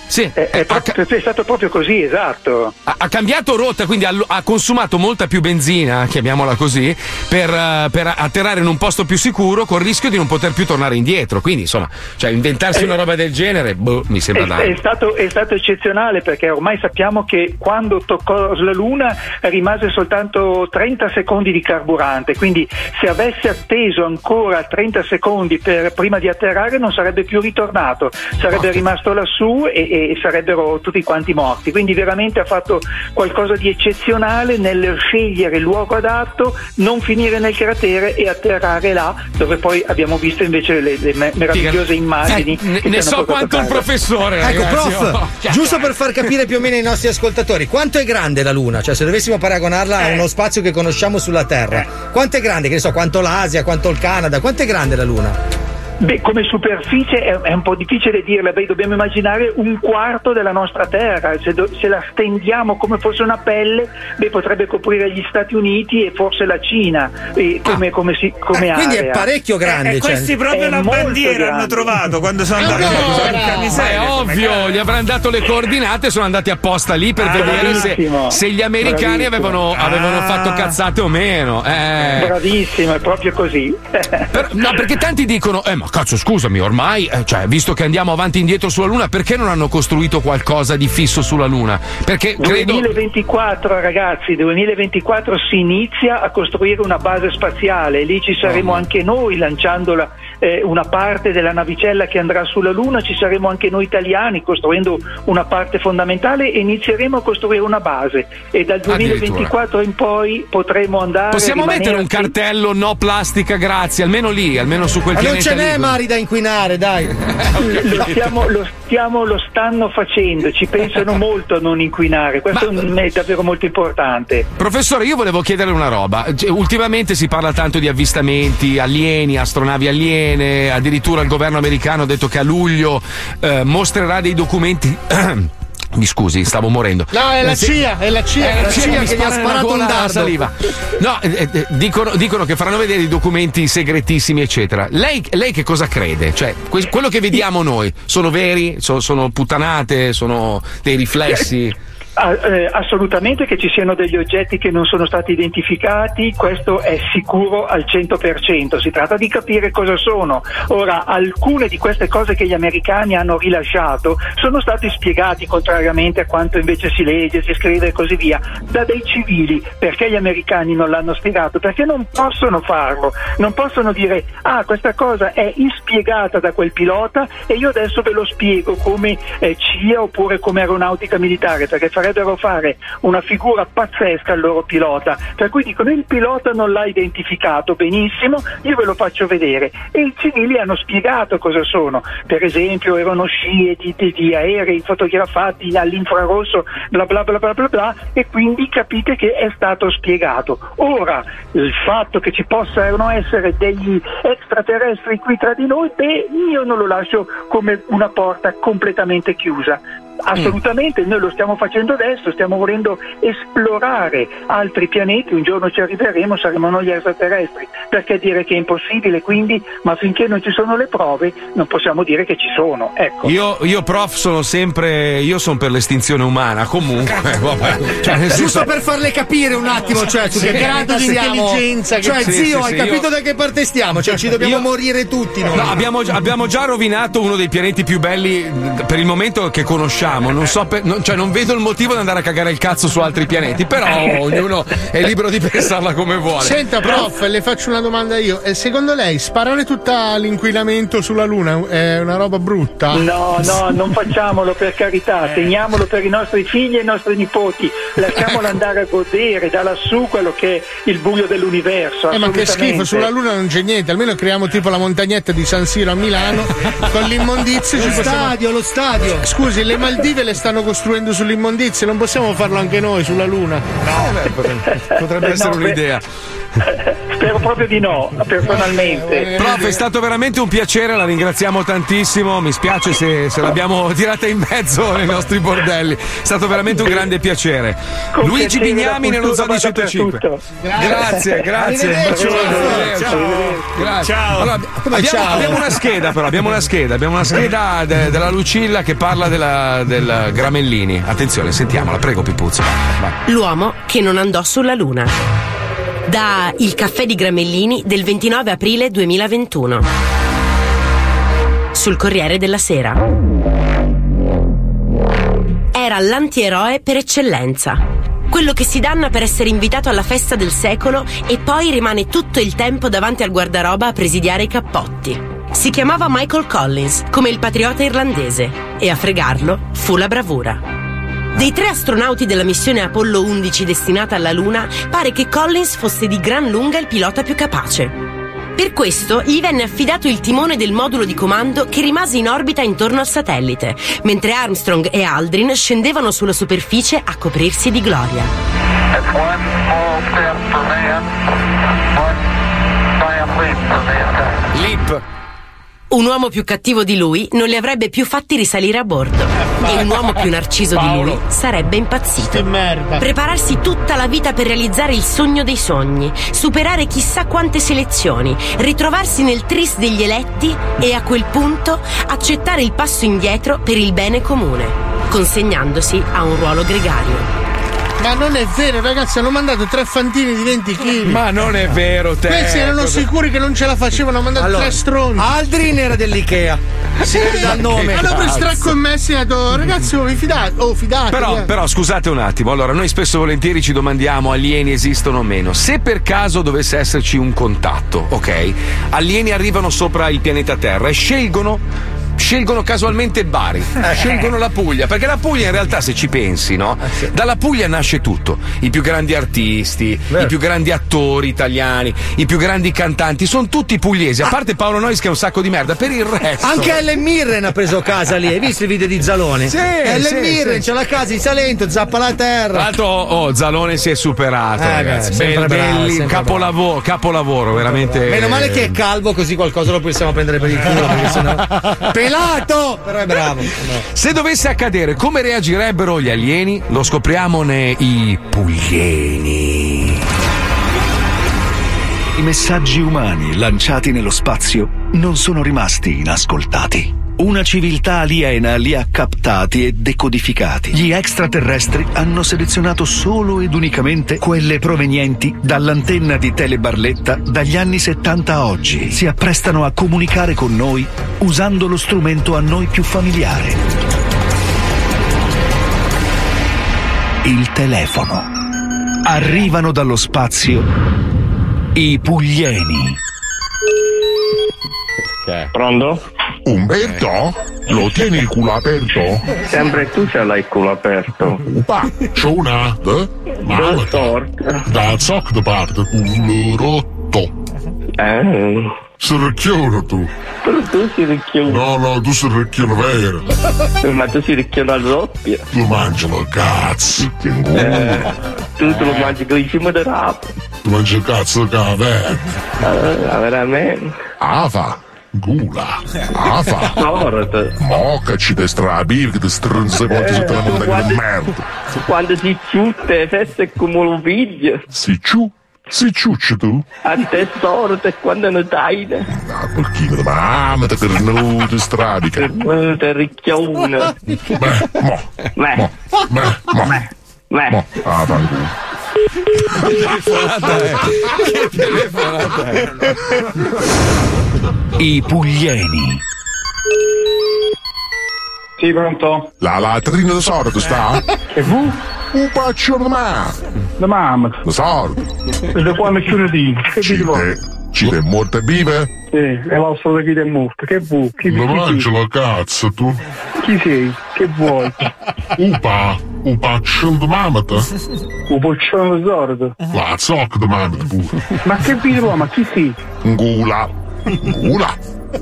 Sì, È, è proprio- è stato proprio così, esatto. ha, ha cambiato rotta, quindi ha, ha consumato molta più benzina, chiamiamola così, per, eh, per atterrare in un posto più sicuro col rischio di non poter più tornare indietro. Quindi, insomma, cioè, inventarsi una roba del genere, boh, mi sembra da. è stato, è stato eccezionale perché ormai sappiamo che quando toccò la Luna rimase soltanto 30 secondi di carburante, quindi se avesse atteso ancora 30 secondi per- prima di atterrare non sarebbe più ritornato, sarebbe rimasto lassù e, e sarebbero tutti quanti morti. Quindi veramente ha fatto qualcosa di eccezionale nel scegliere il luogo adatto, non finire nel cratere e atterrare là dove poi abbiamo visto invece le, le me- meravigliose immagini. Eh, ne- ne so quanto il professore, Ecco, ragazzi, prof, oh. giusto per far capire più o meno ai nostri ascoltatori, quanto è grande la Luna? Cioè, se dovessimo paragonarla a uno spazio che conosciamo sulla Terra, quanto è grande? Che ne so, quanto l'Asia, quanto il Canada, quanto è grande la Luna? Beh, come superficie è, è un po' difficile dirla, beh, dobbiamo immaginare un quarto della nostra terra, se, do- se la stendiamo come fosse una pelle, beh, potrebbe coprire gli Stati Uniti e forse la Cina eh, come, come, si- come Eh, quindi è parecchio grande, E questi proprio È la bandiera grande. hanno trovato quando sono andati Allora! È miseria, come ovvio, gli avranno dato le coordinate e sono andati apposta lì per Ah, vedere se, se gli americani bravissimo. avevano, avevano Ah. fatto cazzate o meno. Eh. Bravissimo, è proprio così. Per- no, perché tanti dicono: Eh, ma cazzo, scusami, ormai, eh, cioè, visto che andiamo avanti e indietro sulla Luna, perché non hanno costruito qualcosa di fisso sulla Luna? Perché credo. 2024 ragazzi, 2024 si inizia a costruire una base spaziale, lì ci saremo anche noi lanciando la- eh, una parte della navicella che andrà sulla Luna, ci saremo anche noi italiani costruendo una parte fondamentale e inizieremo a costruire una base e dal 2024 in poi potremo andare Possiamo mettere un cartello no plastica, grazie, almeno lì, almeno su quel Ma non ce n'è lì. mari da inquinare, dai. lo, stiamo, lo stiamo- lo stanno facendo, ci pensano molto a non inquinare, questo è davvero molto importante. Professore, io volevo chiedere una roba. Cioè, ultimamente si parla tanto di avvistamenti alieni, astronavi aliene, addirittura il governo americano ha detto che a luglio eh, mostrerà dei documenti. Mi scusi, stavo morendo. No, è la Eh. CIA, è la CIA, È la CIA, che mi gli ha sparato un dardo. saliva. No, eh, eh, dicono, dicono che faranno vedere i documenti segretissimi, eccetera. Lei, lei che cosa crede? Cioè, que- quello che vediamo noi sono veri? So- sono puttanate? Sono dei riflessi? Ah, eh, assolutamente che ci siano degli oggetti che non sono stati identificati, questo è sicuro al 100%, si tratta di capire cosa sono. Ora, alcune di queste cose che gli americani hanno rilasciato sono state spiegate, contrariamente a quanto invece si legge, si scrive e così via, da dei civili. Perché gli americani non l'hanno spiegato? Perché non possono farlo, non possono dire ah questa cosa è inspiegata da quel pilota e io adesso ve lo spiego come eh, CIA oppure come aeronautica militare, perché farebbero fare una figura pazzesca al loro pilota. Per cui dicono il pilota non l'ha identificato benissimo, io ve lo faccio vedere. E i civili hanno spiegato cosa sono. Per esempio erano scie di, di- di aerei fotografati all'infrarosso, bla bla bla bla bla bla, e quindi capite che è stato spiegato. Ora, il fatto che ci possano essere degli extraterrestri qui tra di noi, beh, io non lo lascio come una porta completamente chiusa. Assolutamente, noi lo stiamo facendo adesso, stiamo volendo esplorare altri pianeti, un giorno ci arriveremo, saremo noi extraterrestri. Perché dire che è impossibile? Quindi, ma finché non ci sono le prove, non possiamo dire che ci sono. Ecco. Io, io, prof, sono sempre. Io sono per l'estinzione umana. Comunque, vabbè. Cioè, Giusto per farle capire un attimo, cioè, su Sì. che grado di intelligenza. che- Cioè, Sì, zio, sì, hai sì, capito io- da che parte stiamo? Cioè, ci dobbiamo Io- morire tutti noi. No, abbiamo, abbiamo già rovinato uno dei pianeti più belli mh, per il momento che conosciamo. Non so per- non- cioè, non vedo il motivo di andare a cagare il cazzo su altri pianeti. Però ognuno è libero di pensarla come vuole. Senta, prof, le faccio una domanda io. Eh, Secondo lei sparare tutto l'inquinamento sulla Luna è una roba brutta? No, no, non facciamolo per carità, teniamolo per i nostri figli e i nostri nipoti, lasciamolo andare a godere da lassù quello che è il buio dell'universo. Eh, ma che schifo, sulla Luna non c'è niente, almeno creiamo tipo la montagnetta di San Siro a Milano con l'immondizia. Lo ci possiamo- stadio, lo stadio. Scusi, le Maldive le stanno costruendo sull'immondizia, non possiamo farlo anche noi sulla Luna? Potrebbe Eh, essere no, un'idea. Spero proprio di no, personalmente. Prof, è stato veramente un piacere, la ringraziamo tantissimo. Mi spiace se, se l'abbiamo tirata in mezzo nei nostri bordelli. È stato veramente un grande piacere. Con Luigi piacere, Bignami nello Zodi vada 105. dappertutto. Grazie, grazie. Arrivederci. Ciao. Grazie. Ciao. Allora, abbiamo, ciao? abbiamo una scheda, però, abbiamo una scheda, abbiamo una scheda de- della Lucilla che parla della, del Gramellini. Attenzione, sentiamola, prego Pipuzzo. Vai. L'uomo che non andò sulla Luna. Da Il caffè di Gramellini del 29 aprile 2021. Sul Corriere della Sera. Era l'antieroe per eccellenza. Quello che si danna per essere invitato alla festa del secolo e poi rimane tutto il tempo davanti al guardaroba a presidiare i cappotti. Si chiamava Michael Collins, come il patriota irlandese, e a fregarlo fu la bravura. Dei tre astronauti della missione Apollo 11 destinata alla Luna, pare che Collins fosse di gran lunga il pilota più capace. Per questo gli venne affidato il timone del modulo di comando che rimase in orbita intorno al satellite, mentre Armstrong e Aldrin scendevano sulla superficie a coprirsi di gloria. Lip. Un uomo più cattivo di lui non li avrebbe più fatti risalire a bordo. E un uomo più narciso di lui sarebbe impazzito. Prepararsi tutta la vita per realizzare il sogno dei sogni, superare chissà quante selezioni, ritrovarsi nel tris degli eletti e a quel punto accettare il passo indietro per il bene comune, consegnandosi a un ruolo gregario. Ma non è vero, ragazzi, hanno mandato tre fantini di 20 kg. Ma non è vero, te. Questi erano Cosa- sicuri che non ce la facevano, hanno mandato Allora, tre stronzi. Aldrin era dell'Ikea. Si vede dal nome. Hanno preso tre commessi e hanno detto, ragazzi, oh, vi fidate? Oh, fidatevi. Però, eh." però scusate un attimo, allora noi spesso e volentieri ci domandiamo alieni esistono o meno. Se per caso dovesse esserci un contatto, ok? Alieni arrivano sopra il pianeta Terra e scelgono scelgono casualmente Bari, scelgono la Puglia, perché la Puglia in realtà se ci pensi, no? Dalla Puglia nasce tutto, i più grandi artisti, i più grandi attori italiani, i più grandi cantanti, sono tutti pugliesi, a parte Paolo Nois che è un sacco di merda, per il resto Anche Ellen Mirren ha preso casa lì. Hai visto i video di Zalone? Sì, Ellen sì, Mirren, sì. c'è la casa in Salento, zappa la terra. Tra l'altro, oh, Zalone si è superato, Eh, beh, ragazzi. sempre Belli- bravo, belli- sempre capolavoro, capolavoro, veramente. Meno male che è calvo, così qualcosa lo possiamo prendere per il culo. Perché sennò... pelato! Però è bravo. Se dovesse accadere, come reagirebbero gli alieni? Lo scopriamo nei Puglieni. I messaggi umani lanciati nello spazio non sono rimasti inascoltati. Una civiltà aliena li ha captati e decodificati. Gli extraterrestri hanno selezionato solo ed unicamente quelle provenienti dall'antenna di Tele Barletta dagli anni 70 a oggi. Si apprestano a comunicare con noi usando lo strumento a noi più familiare. Il telefono. Arrivano dallo spazio i Puglieni. Pronto? Umberto? Lo tieni il culo aperto? Sempre tu ce l'hai il culo aperto. Pa, c'ho una, eh? Mamma, da zoc de parte, culo rotto. Eh. Si ricchiona tu. Però tu si ricchiona. No, no, tu si ricchiona vero. Ma tu si ricchiona doppia. Tu mangi la cazzo. Che Eh, tu te lo mangi con i cima di rapo. Tu mangi il cazzo che avere. Ah, veramente. Ava. Gula. Ava. Sorte. Moccaci te strabi che ti stronze quanto sotto la montagna di merda. Quando si chiude, feste come un figlio. Si ciu. Si ciucci tu. A te sorte quando ne dai. Ah, perché mi mamma te per noi ti strabica. Eh, Te ricchiona. Beh, mo. Beh. Mo. Beh, mo. Beh. Mo. Ah, fanculo. Che telefonata è? Che telefonata è? I Puglieni. Sì, pronto? La latrina di sordo sta? E fu? Un paccio di mamma. La mamma. Di sordo. Da quando è lunedì. Che te, ci te morte vive? Sì, è l'osso da chi è morto. Che vuoi? Chi, Non mangi la cazzo tu. chi sei? Che vuoi? Upa, un paccio di mamma te. Un poccione di sordo. La zocca di mamma te pure. Ma che vi vuoi? Ma chi sei? Gula. Gula.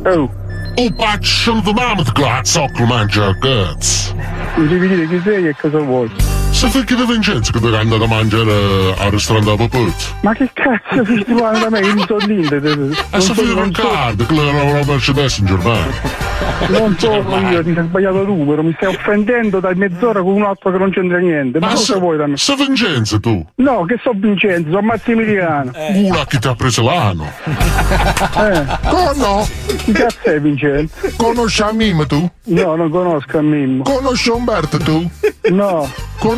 Oh. Un paccio di mamma te che la zocca mangia a cazzo. Mi devi dire chi sei e cosa vuoi. Se fai che di Vincenzo che devi andare a mangiare al ristorante a Papuzzo. Ma che cazzo ti stai parlando da me? Io non so niente. E se so, fai so, Riccardo, che era una Mercedes in Germania. non sono io, ti sei sbagliato il numero, mi stai offendendo da mezz'ora con un altro che non c'entra niente. Ma, Ma cosa se, vuoi da me? se Vincenzo tu. No, che so Vincenzo, sono Massimiliano. Gula che ti ha preso l'anno. Eh. Come Chi cazzo è Vincenzo? Conosci a Mimmo tu? No, non conosco a Mimmo. Conosci Umberto tu? No.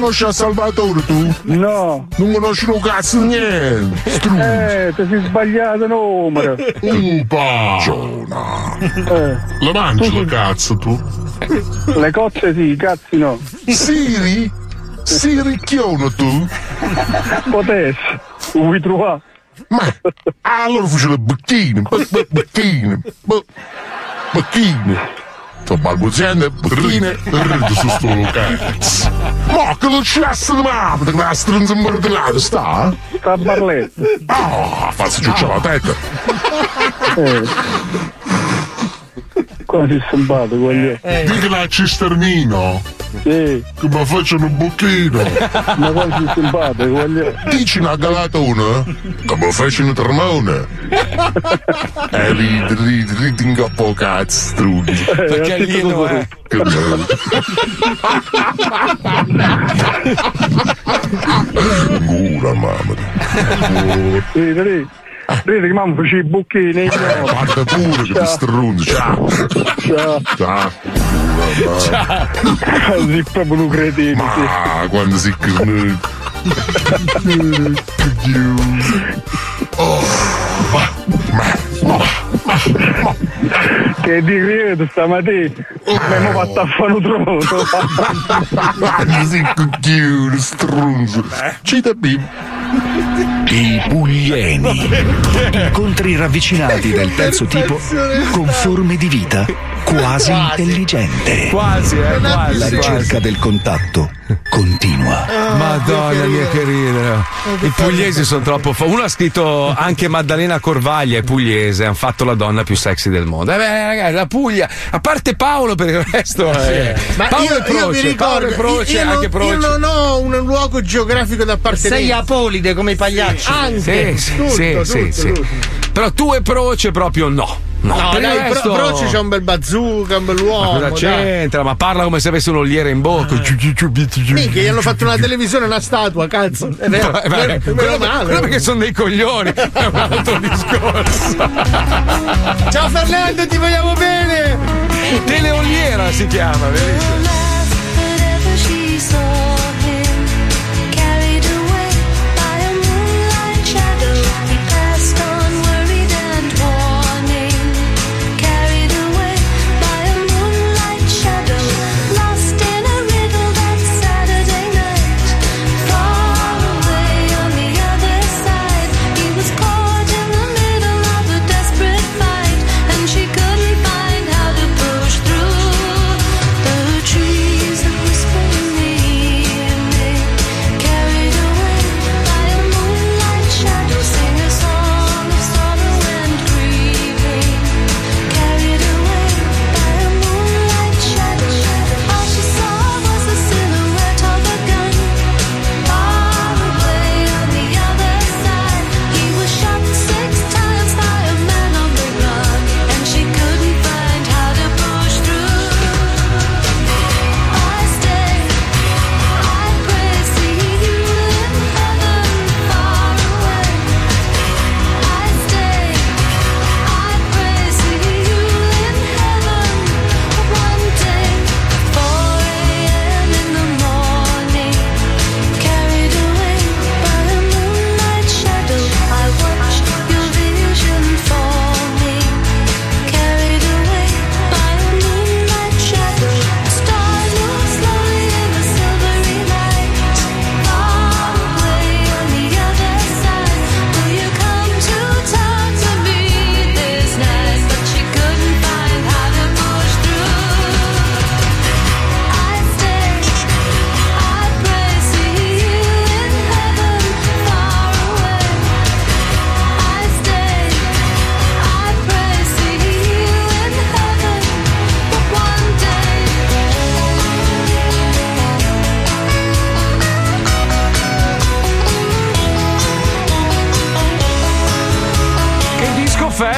Conosci a Salvatore tu? No. Non conosci un cazzo niente. Struzzo. Eh, ti sei sbagliato numero. Upa! Giona. Eh. La mangi la cazzo tu? Le cozze sì, i cazzi no. Siri? Siri chiono tu? Potessi. Vuoi trovare? Ma allora faccio le bacchine, bacchine, bacchine. Sto balbuziando, bacchine, rido su sto cazzo. Ma che cesso di mamma, che la stronza imbordellata sta? Sta a barletta. Ah, faccio ciuccia la testa. Eh. Quasi stampato, quello. Dica la cisternino. Sì. Che mi facciano un buchino. Ma quasi stampato, quello. Dici una galatona? Che mi facciano un termone. E lì, lì, lì, tinga po' cazzo. Perché lì non è. Che bello. Gura, mamma. Vedi, vedi. Che mamma faceva i bocchini. Guarda pure che ti strunzi. Ciao. Ciao. Ciao. Ciao. Sei proprio un cretino. sì. Ma quando si. Oh, ma, ma, ma. Che di credo stamattina. Abbiamo fatto a fare un trono. Si conosce, strunzo. Ci da bim. I Puglieni. Incontri ravvicinati del terzo tipo con forme di vita quasi intelligente. Quasi, eh, quasi, La quasi. ricerca del contatto continua. Madonna mia carina. I pugliesi sono troppo fa- Uno ha scritto anche Maddalena Corvaglia è pugliese, hanno fatto la donna più sexy del mondo. Eh beh, ragazzi, la Puglia, a parte Paolo per il resto. eh. Ma Paolo io, e Proce, io Paolo ricordo, e Proce, io, io anche non, Proce. io non ho un luogo geografico da appartenenza. Sei apolide come i pagliacci. Anche. Sì, sì, tutto, sì, tutto, sì, sì. tutto. Però tu e Proce proprio no. Ma No, il dai, resto- Broci c'è un bel bazooka, un Ma bell'uomo. cosa dai. c'entra? Ma parla come se avesse un'oliera in bocca. Minchia, gli hanno fatto una televisione, una statua, cazzo. È vero. Eh, beh, Meno- quello, male. quello perché sono dei coglioni, è un altro discorso. Ciao Fernando, ti vogliamo bene! Teleoliera si chiama, bellissimo.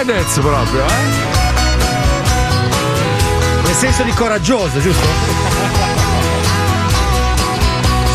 Fedez proprio, eh? Nel senso di coraggioso, giusto?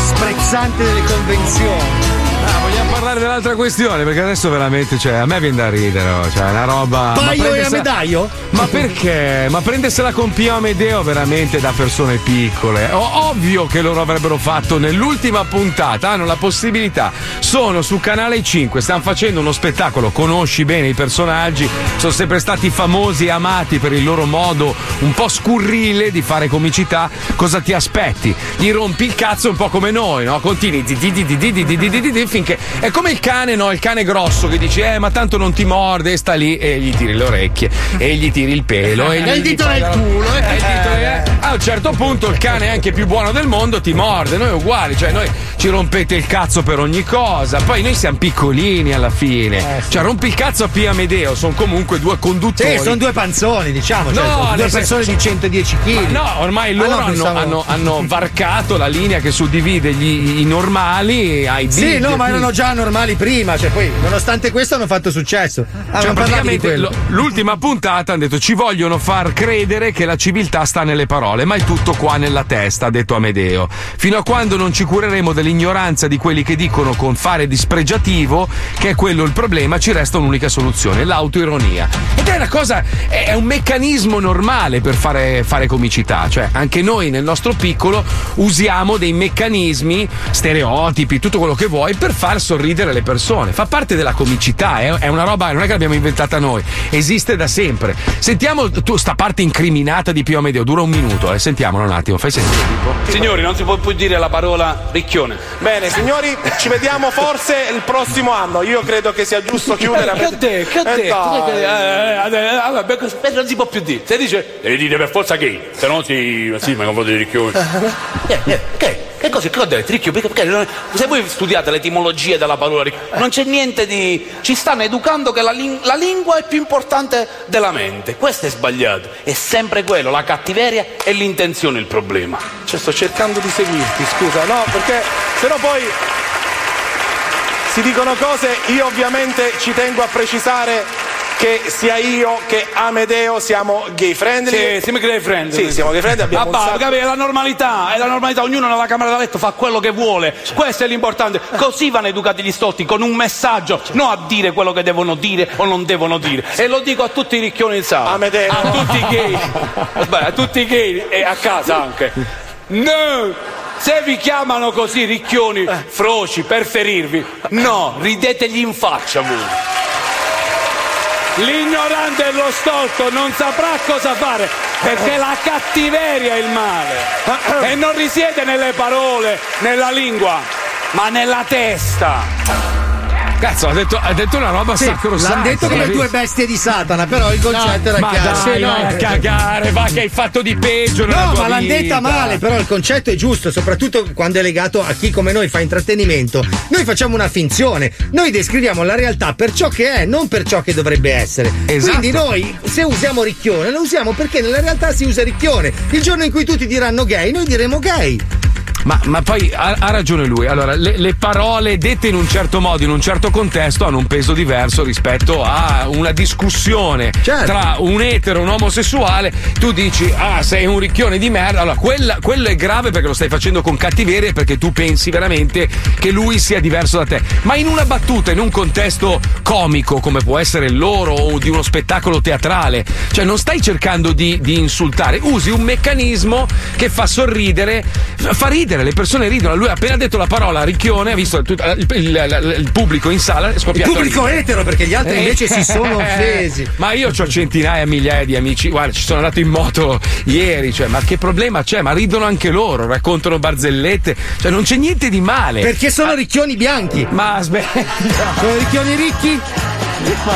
Sprezzante delle convenzioni. Ah, vogliamo parlare dell'altra questione? Perché adesso veramente, cioè, a me viene da ridere, oh, cioè, una roba. Paio e prendersela- Amedaio? Ma perché? Ma prendersela con Pio Amedeo veramente da persone piccole. O- ovvio che loro avrebbero fatto nell'ultima puntata, hanno la possibilità. Sono su canale 5, stanno facendo uno spettacolo, conosci bene i personaggi, sono sempre stati famosi e amati per il loro modo un po' scurrile di fare comicità. Cosa ti aspetti? Gli rompi il cazzo un po' come noi, no? Continui di di di di di di di di di finché è come il cane, no? Il cane grosso che dice "Eh, ma tanto non ti morde", e sta lì e gli tiri le orecchie e gli tiri il pelo e, E gli- il dito nel culo, eh. Eh, il dito nel- A un certo punto il cane anche più buono del mondo ti morde, noi uguali, cioè noi ci rompete il cazzo per ogni cosa, poi noi siamo piccolini alla fine. Cioè rompi il cazzo a Pia Medeo, sono comunque due conduttori. Sì, sono due panzoni, diciamo. Cioè, No, due persone di 110 kg. No, ormai loro hanno, hanno- hanno varcato la linea che suddivide gli, i normali ai Sì, big, no, ma erano già normali prima, cioè poi, nonostante questo, hanno fatto successo. Cioè, parlato di praticamente lo- l'ultima puntata hanno detto ci vogliono far credere che la civiltà sta nelle parole, ma è tutto qua nella testa, ha detto Amedeo. Fino a quando non ci cureremo dell'ignoranza di quelli che dicono con fare dispregiativo che è quello il problema, ci resta un'unica soluzione, l'autoironia. Ed è una cosa, è un meccanismo normale per fare, fare comicità, cioè anche noi nel nostro piccolo usiamo dei meccanismi, stereotipi, tutto quello che vuoi per far sorridere le persone. Fa parte della comicità, è, è una roba, non è che l'abbiamo inventata noi, esiste da sempre. Sentiamo tu sta parte incriminata di Pio Amedeo, dura un minuto, eh. sentiamolo un attimo, fai sentire. Signori, non si può più dire la parola ricchione. Bene, signori, ci vediamo forse il prossimo anno. Io credo che sia giusto chiudere. Che ho detto? Che ho detto? Eh, eh, eh, eh, non si può più dire. Se dice, devi dire per forza che, se no si, sì, ma confronto di ricchione. Eh, che? Che cosa? Che ho detto? Ricchio? Perché, perché non- se voi studiate l'etimologia della parola ricchio, non c'è niente di. Ci stanno educando che la, ling- la lingua è più importante della mente. Questo è sbagliato. È sempre quello, la cattiveria e l'intenzione il problema. Cioè, sto cercando di seguirti, scusa, no, perché sennò poi si dicono cose, io ovviamente ci tengo a precisare che sia io che Amedeo siamo gay friendly. Sì, siamo gay friendly. Sì, siamo gay friendly. Abbiamo un bah, sacco- capi, è la normalità, è la normalità, ognuno nella camera da letto fa quello che vuole. Questo è l'importante. Così vanno educati gli stolti, con un messaggio, non a dire quello che devono dire o non devono dire. E lo dico a tutti i ricchioni in sala. Amedeo. A tutti i gay. Aspetta, a tutti i gay e a casa anche. No! Se vi chiamano così ricchioni, froci, per ferirvi, no, ridetegli in faccia voi. L'ignorante e lo stolto non saprà cosa fare perché la cattiveria è il male e non risiede nelle parole, nella lingua, ma nella testa. Cazzo, ha detto, ha detto una roba Sì, sacrosanta. l'hanno detto come due bestie di Satana, però il concetto era Ma chiaro. dai, vai a cagare, va che hai fatto di peggio No, ma l'hanno detta male, però il concetto è giusto, soprattutto quando è legato a chi come noi fa intrattenimento. Noi facciamo una finzione, noi descriviamo la realtà per ciò che è, non per ciò che dovrebbe essere. Esatto. Quindi noi, se usiamo ricchione, lo usiamo perché nella realtà si usa ricchione. Il giorno in cui tutti diranno gay, noi diremo gay. Ma, ma poi ha, ha ragione lui. Allora, le, le parole dette in un certo modo, in un certo contesto, hanno un peso diverso rispetto a una discussione Certo. tra un etero e un omosessuale. Tu dici, ah, sei un ricchione di merda. Allora, quella- quello è grave perché lo stai facendo con cattiveria e perché tu pensi veramente che lui sia diverso da te. Ma in una battuta, in un contesto comico, come può essere il loro o di uno spettacolo teatrale, cioè non stai cercando di, di insultare, usi un meccanismo che fa sorridere, fa ridere, le persone ridono. Lui ha appena detto la parola ricchione, ha visto il, il- il- il pubblico in sala, è scoppiato. Il pubblico ridere. etero, perché gli altri invece si sono offesi. Ma io ho centinaia, migliaia di amici. Guarda, ci sono andato in moto ieri. Cioè, ma che problema c'è? Ma ridono anche loro, raccontano barzellette. Cioè, non c'è niente di male. Perché sono ricchioni bianchi. Ma aspetta. Sono ricchioni ricchi?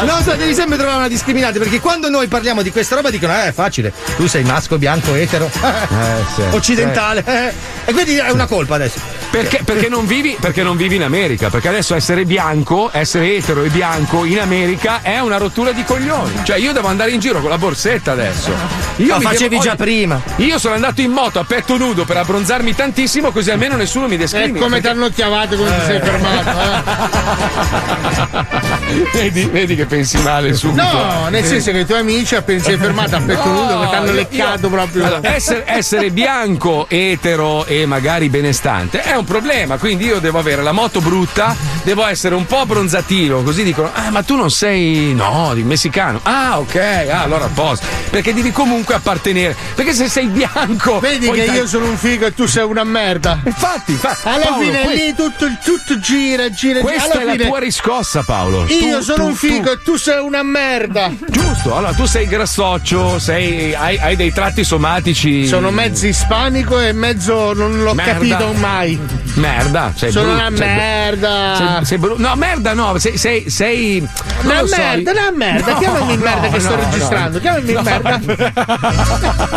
No, so, devi sempre trovare una discriminante perché quando noi parliamo di questa roba dicono: Eh, è facile, tu sei masco, bianco, etero, sì. occidentale. eh. E quindi è una colpa adesso. Perché, perché non vivi, perché non vivi in America? Perché adesso essere bianco, essere etero e bianco in America è una rottura di coglioni. Cioè, io devo andare in giro con la borsetta adesso. Io Lo facevi devo- già prima. Io sono andato in moto a petto nudo per abbronzarmi tantissimo, così almeno nessuno mi È discrimina. come ti Perché- hanno chiamato quando ti sei fermato. vedi, vedi che pensi male eh. subito. No, nel senso che i tuoi amici appena sei fermato a petto nudo che ti hanno leccato io- proprio. Allora, essere, essere bianco, etero e magari benestante è un problema. Quindi io devo avere la moto brutta, devo essere un po' abbronzatino. Così dicono: Ah, ma tu non sei. No, di messicano. Ah, ok, ah, allora a posto. Perché devi comunque appartenere. Perché se sei bianco. Vedi che dai- io sono un figo e tu sei una merda. Infatti, infatti. Alla Paolo, fine que- lì tutto, tutto gira, gira, gira. Questa Alla è la fine tua riscossa, Paolo. Io Tu- sono tu- un figo tu- e tu sei una merda. Giusto, allora tu sei grassoccio, sei, hai, hai dei tratti somatici. Sono mezzo ispanico e mezzo non l'ho Merda. Capito mai. Merda, sei Sono brutto, una sei merda. Sei, sei bru- no, merda no, sei. sei, sei Una so, merda, io- una merda, No, chiamami merda che no, sto no, registrando, no. chiamami No. merda.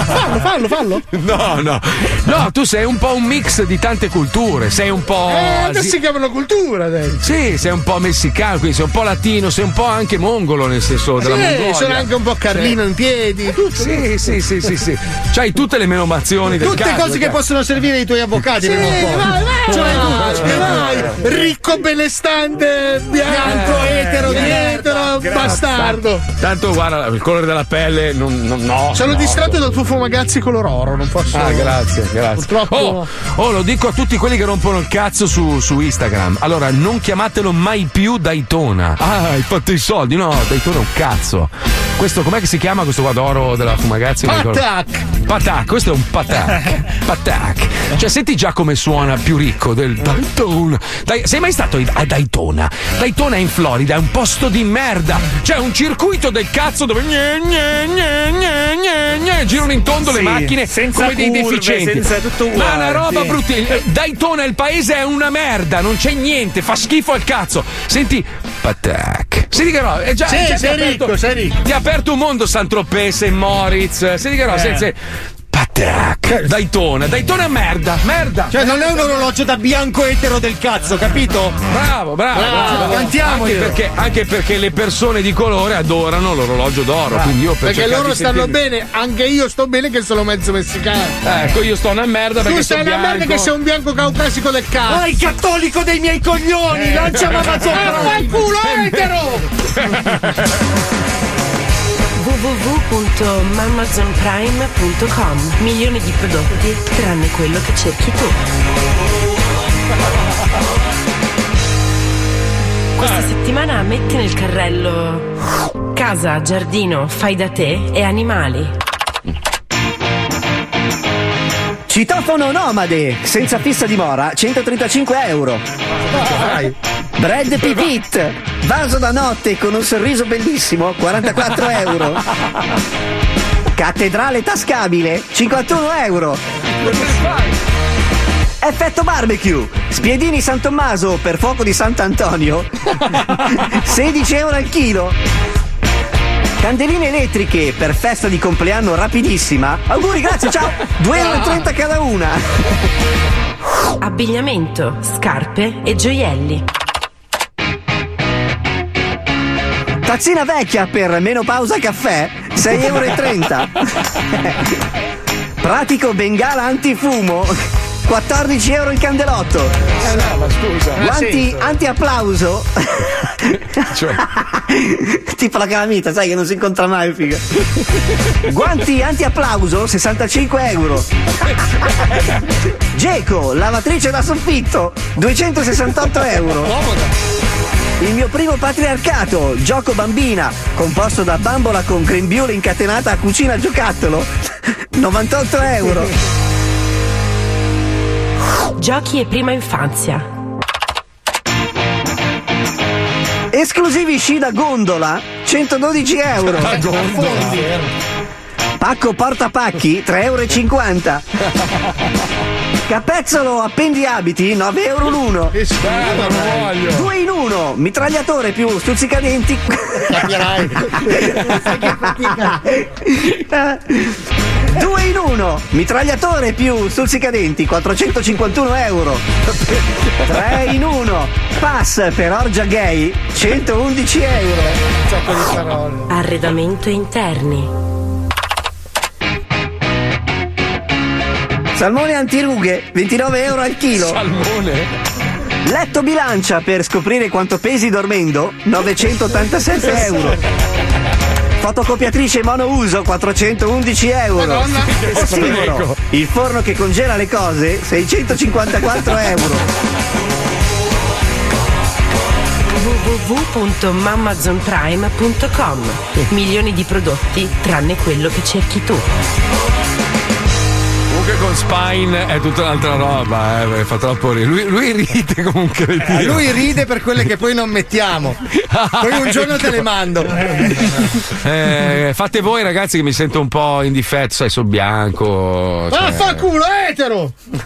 fallo, fallo, fallo. No, no. No, tu sei un po' un mix di tante culture, sei un po'. Eh, adesso si chiamano cultura adesso. Sì, sei un po' messicano, quindi sei un po' latino, sei un po' anche mongolo nel senso della Sì, Mongolia. sono anche un po' Carlino in piedi. Tutto, Sì, sì, sì, sì, sì. C'hai tutte le menomazioni del Tutte cose che perché- possono servire ai tuoi avvocati. Sì, prima o poi. vai, vai, Ce l'hai vai, tutte. vai. Ricco benestante, bianco, Eh, etero, merda, etero, grazie. bastardo. Tanto guarda, il colore della pelle non, non- no. Sono no. distratto dal tuo fumagazzi color oro, non posso. Ah, grazie, grazie. Purtroppo. Oh, oh, lo dico a tutti quelli che rompono il cazzo su, su Instagram. Allora, non chiamatelo mai più Daytona. Ah, hai fatto i soldi. No, Daytona è un cazzo. Questo, com'è che si chiama questo qua d'oro della Fumagazzi? Patac. Patac, questo è un patac. Patac. Cioè, senti già come suona più ricco del Daytona. Dai, sei mai stato a Daytona? Daytona in Florida, è un posto di merda. C'è un circuito del cazzo dove gne, gne, gne, gne, gne, girano in tondo le Sì, macchine senza come dei curve, deficienti. senza tutto Ma una uguale, roba sì. brutta. Daytona, il paese è una merda, non c'è niente, fa schifo al cazzo. Senti, Patac. Senti che roba, è già, Sì, già sei ti ha aperto- ricco, sei ricco. Ti ha aperto un mondo San Tropez, St. Moritz. Senti che roba, Eh. senti, Patac. Daytona, Daytona è merda, merda. Cioè, non è un orologio da bianco etero del cazzo, capito? Bravo, bravo, Bravo, bravo. cantiamo anche perché, anche perché le persone di colore adorano l'orologio d'oro. Quindi io per Perché loro stanno sentirmi- bene, anche io sto bene che sono mezzo messicano. Ecco, io sto una merda perché Tu sei sono una merda bianco. che sei un bianco caucasico del cazzo. Il cattolico dei miei coglioni! Lancia Amazon Ah, Prime! fai culo etero! www.mamazonprime.com Milioni di prodotti tranne quello che cerchi tu. Questa settimana metti nel carrello casa, giardino, fai da te e animali. Citofono nomade, senza fissa dimora, 135 euro. Brad Pitt, vaso da notte con un sorriso bellissimo, 44 euro. Cattedrale tascabile, 51 euro. Effetto barbecue, spiedini San Tommaso per fuoco di Sant'Antonio, 16 euro al chilo. Candeline elettriche per festa di compleanno rapidissima. Auguri, grazie, ciao. 2,30 euro cada una. Abbigliamento, scarpe e gioielli. Tazzina vecchia per menopausa caffè, 6,30 euro. Pratico bengala antifumo, 14 euro il candelotto. Eh no, ma scusa. Guanti anti-applauso. Cioè. tipo la calamita, sai che non si incontra mai, figa. Guanti anti-applauso, 65 euro. Geco, lavatrice da soffitto, 268 euro. Il mio primo patriarcato, gioco bambina, composto da bambola con grembiule incatenata a cucina giocattolo, 98 euro. Giochi e prima infanzia. Esclusivi sci da gondola, 112 euro. Da gondola. Pacco portapacchi, 3,50 euro. Capezzolo appendi abiti, 9 euro l'uno. Che schifo, non voglio. Due in uno, mitragliatore più stuzzicadenti. Capirai. Due in uno, mitragliatore più stuzzicadenti, 451 euro. Tre in uno, pass per orgia gay, 111 euro. Sacco di parole. Arredamento interni. Salmone antirughe, 29 euro al chilo. Salmone? Letto bilancia per scoprire quanto pesi dormendo, 987 euro. Fotocopiatrice monouso, 411 euro. Madonna, Ossimoro, il forno che congela le cose, 654 euro. www.mamazonprime.com Milioni di prodotti tranne quello che cerchi tu. Comunque Spine è tutta un'altra roba, eh, fa troppo ridere. Lui, lui ride come un cretino. Eh, lui ride per quelle che poi non mettiamo. Poi un giorno te le mando. Eh, fate voi ragazzi che mi sento un po' in difetto, sai, sul bianco. cioè- Vaffanculo, etero!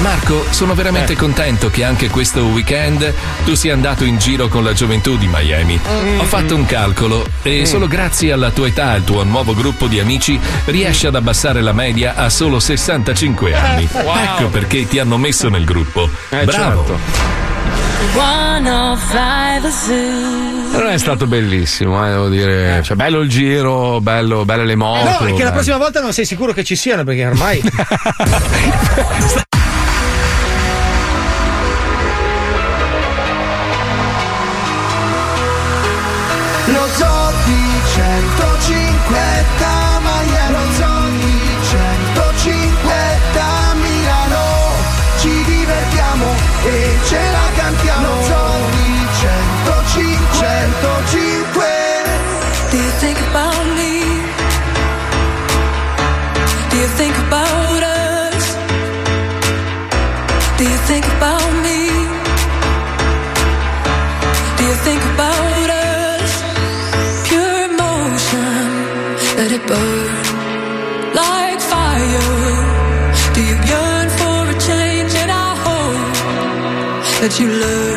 Marco, sono veramente contento che anche questo weekend tu sia andato in giro con la gioventù di Miami. Ho fatto un calcolo e solo grazie alla tua età e al tuo nuovo gruppo di amici riesci ad abbassare la media a solo 65 anni. Wow. Ecco perché ti hanno messo nel gruppo. Eh, Bravo. certo. 105 Zoo. Non è stato bellissimo, eh, devo dire. Cioè, bello il giro, bello, belle le moto. No, perché la bello. prossima volta non sei sicuro che ci siano, perché ormai. that you learn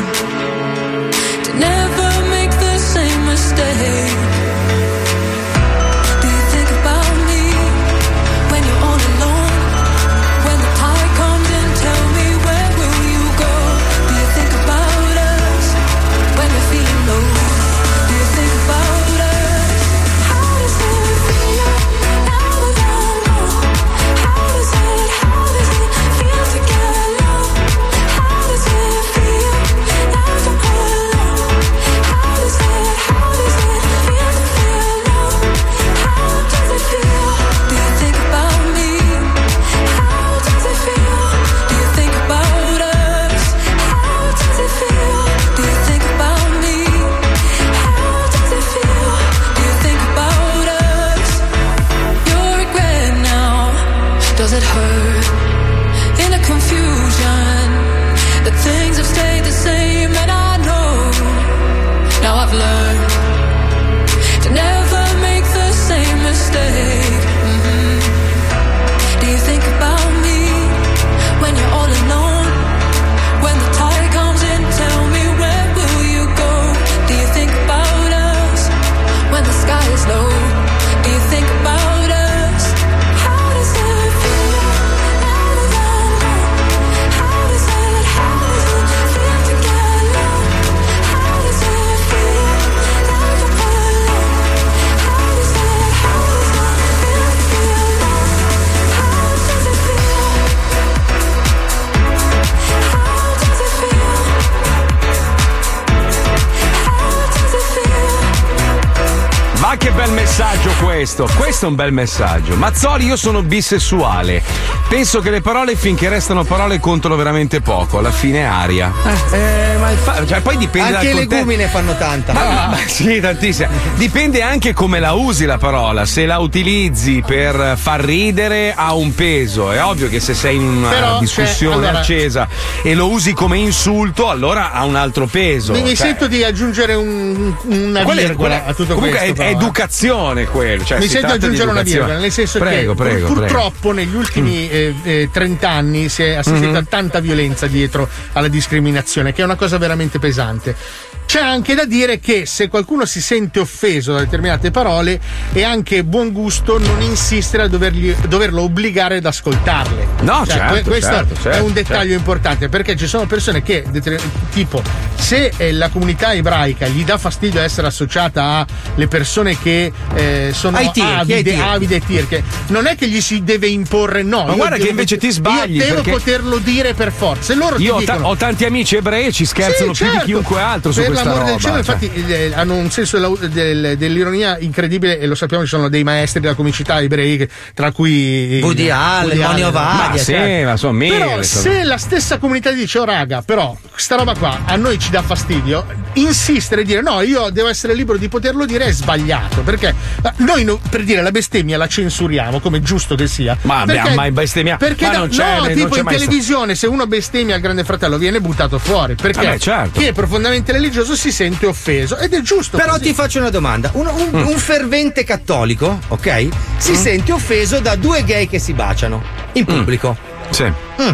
messaggio questo. Questo è un bel messaggio. Mazzoli, io sono bisessuale. Penso che le parole finché restano parole contano veramente poco. Alla fine è aria. Eh, ma il fa- cioè, poi dipende Anche i dal contesto. legumi ne fanno tanta. Ma, ma- ma sì, tantissimo. Dipende anche come la usi la parola. Se la utilizzi per far ridere ha un peso. È ovvio che se sei in una Però, discussione cioè, allora- accesa e lo usi come insulto, allora ha un altro peso. Mi, mi Cioè, sento di aggiungere un- una quella è- virgola quella- a tutto comunque questo. è, è però, eh. educazione quello. Cioè mi sento di aggiungere una virgola, nel senso prego, che prego, pur- prego. purtroppo negli ultimi eh, eh, 30 anni si è assistito Mhm. a tanta violenza dietro alla discriminazione, che è una cosa veramente pesante. C'è anche da dire che se qualcuno si sente offeso da determinate parole è anche buon gusto non insistere a dovergli- doverlo obbligare ad ascoltarle. No, Cioè, certo, que- questo certo, è certo, un dettaglio certo. importante perché ci sono persone che, tipo, se eh, la comunità ebraica gli dà fastidio essere associata alle persone che eh, sono ai avide, tirchi. avide e tirche, non è che gli si deve imporre no. Ma io guarda che invece ti sbagli, Io devo perché- poterlo dire per forza. E loro Io ho, ta- dicono, ho tanti amici ebrei e ci scherzano sì, più di certo. chiunque altro su per questa l'amor roba. del cielo, cioè. infatti, eh, hanno un senso della- del- dell'ironia incredibile e lo sappiamo, ci sono dei maestri della comicità ebrei, tra cui Woody Allen, Moni Ovadia, Ma sì, certo. ma sono mille, Però sono- se la stessa comunità dice, oh raga, però sta roba qua a noi ci dà fastidio, insistere e dire no, io devo essere libero di poterlo dire è sbagliato, perché eh, noi no- per dire la bestemmia la censuriamo, come giusto che sia. Ma beh, mai bestemmia- Perché ma da- non c'è- no, non tipo c'è in televisione se uno bestemmia al grande fratello viene buttato fuori, perché Vabbè, certo. chi è profondamente religioso si sente offeso ed è giusto. Però così. ti faccio una domanda. Un, un- Mm. un fervente cattolico, ok? Si sente offeso da due gay che si baciano in pubblico. Sì. Mm.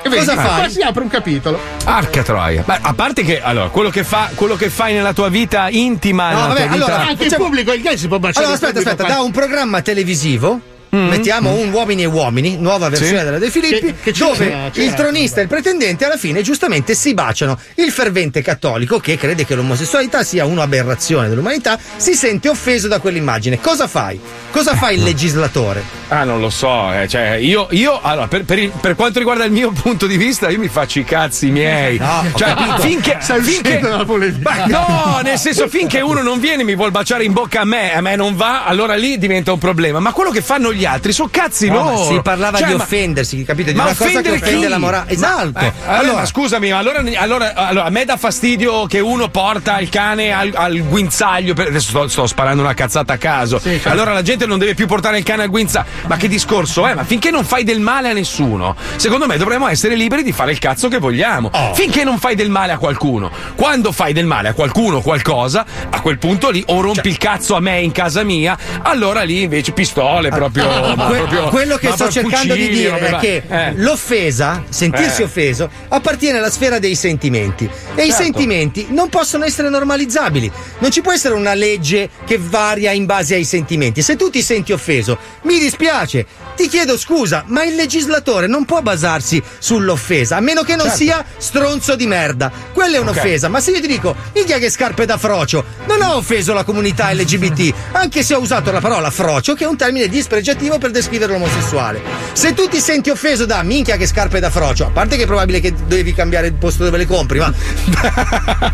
E vedi, Cosa qua fai? si apre un capitolo. Arca troia. Beh, a parte che allora, quello che, fa, quello che fai nella tua vita intima, No, vabbè, tua vita. allora, Anche il facciamo- pubblico, il gay si può baciare. Allora, in aspetta, pubblico, aspetta, qua. da un programma televisivo. Mettiamo un uomini e uomini, nuova versione Sì. della De Filippi, Che- che c'era, dove c'era. il tronista e il pretendente alla fine giustamente si baciano. Il fervente cattolico, che crede che l'omosessualità sia un'aberrazione dell'umanità, si sente offeso da quell'immagine. Cosa fai? Cosa fa il legislatore? Ah, non lo so, eh, cioè, io, io allora, per, per il- per quanto riguarda il mio punto di vista, io mi faccio i cazzi miei. No, cioè, finché, Stai finché- dalla polemica. No, nel senso, finché uno non viene e mi vuol baciare in bocca a me, a me non va, allora lì diventa un problema. Ma quello che fanno gli altri sono cazzi No, loro. si parlava Cioè, di ma- offendersi, capito? Di ma una cosa che offende chi? la morale. Esatto. Ma, eh, allora, scusami, ma allora, allora- allora, a me dà fastidio che uno porta il cane al, al guinzaglio. per- adesso sto, sto sparando una cazzata a caso. certo. Allora la gente non deve più portare il cane al guinzaglio. Ma che discorso è? Ma finché non fai del male a nessuno, secondo me dovremmo essere liberi di fare il cazzo che vogliamo. Oh. Finché non fai del male a qualcuno. Quando fai del male a qualcuno qualcosa, a quel punto lì o rompi Cioè il cazzo a me in casa mia, allora lì invece pistole proprio. Ma Que- proprio- quello che sto cercando di fucili, dire robe è che eh. l'offesa, sentirsi Eh. offeso, appartiene alla sfera dei sentimenti. E i Certo. sentimenti non possono essere normalizzabili. Non ci può essere una legge che varia in base ai sentimenti. Se tu ti senti offeso, mi dispiace, ti chiedo scusa, ma il legislatore non può basarsi sull'offesa, a meno che non Certo. sia stronzo di merda. Quella è un'offesa. Ma se io ti dico, minchia che scarpe da frocio, non ho offeso la comunità LGBT, anche se ho usato la parola frocio, che è un termine dispregiativo per descrivere l'omosessuale. Se tu ti senti offeso da minchia che scarpe da frocio, a parte che è probabile che devi cambiare il posto dove le compri, ma.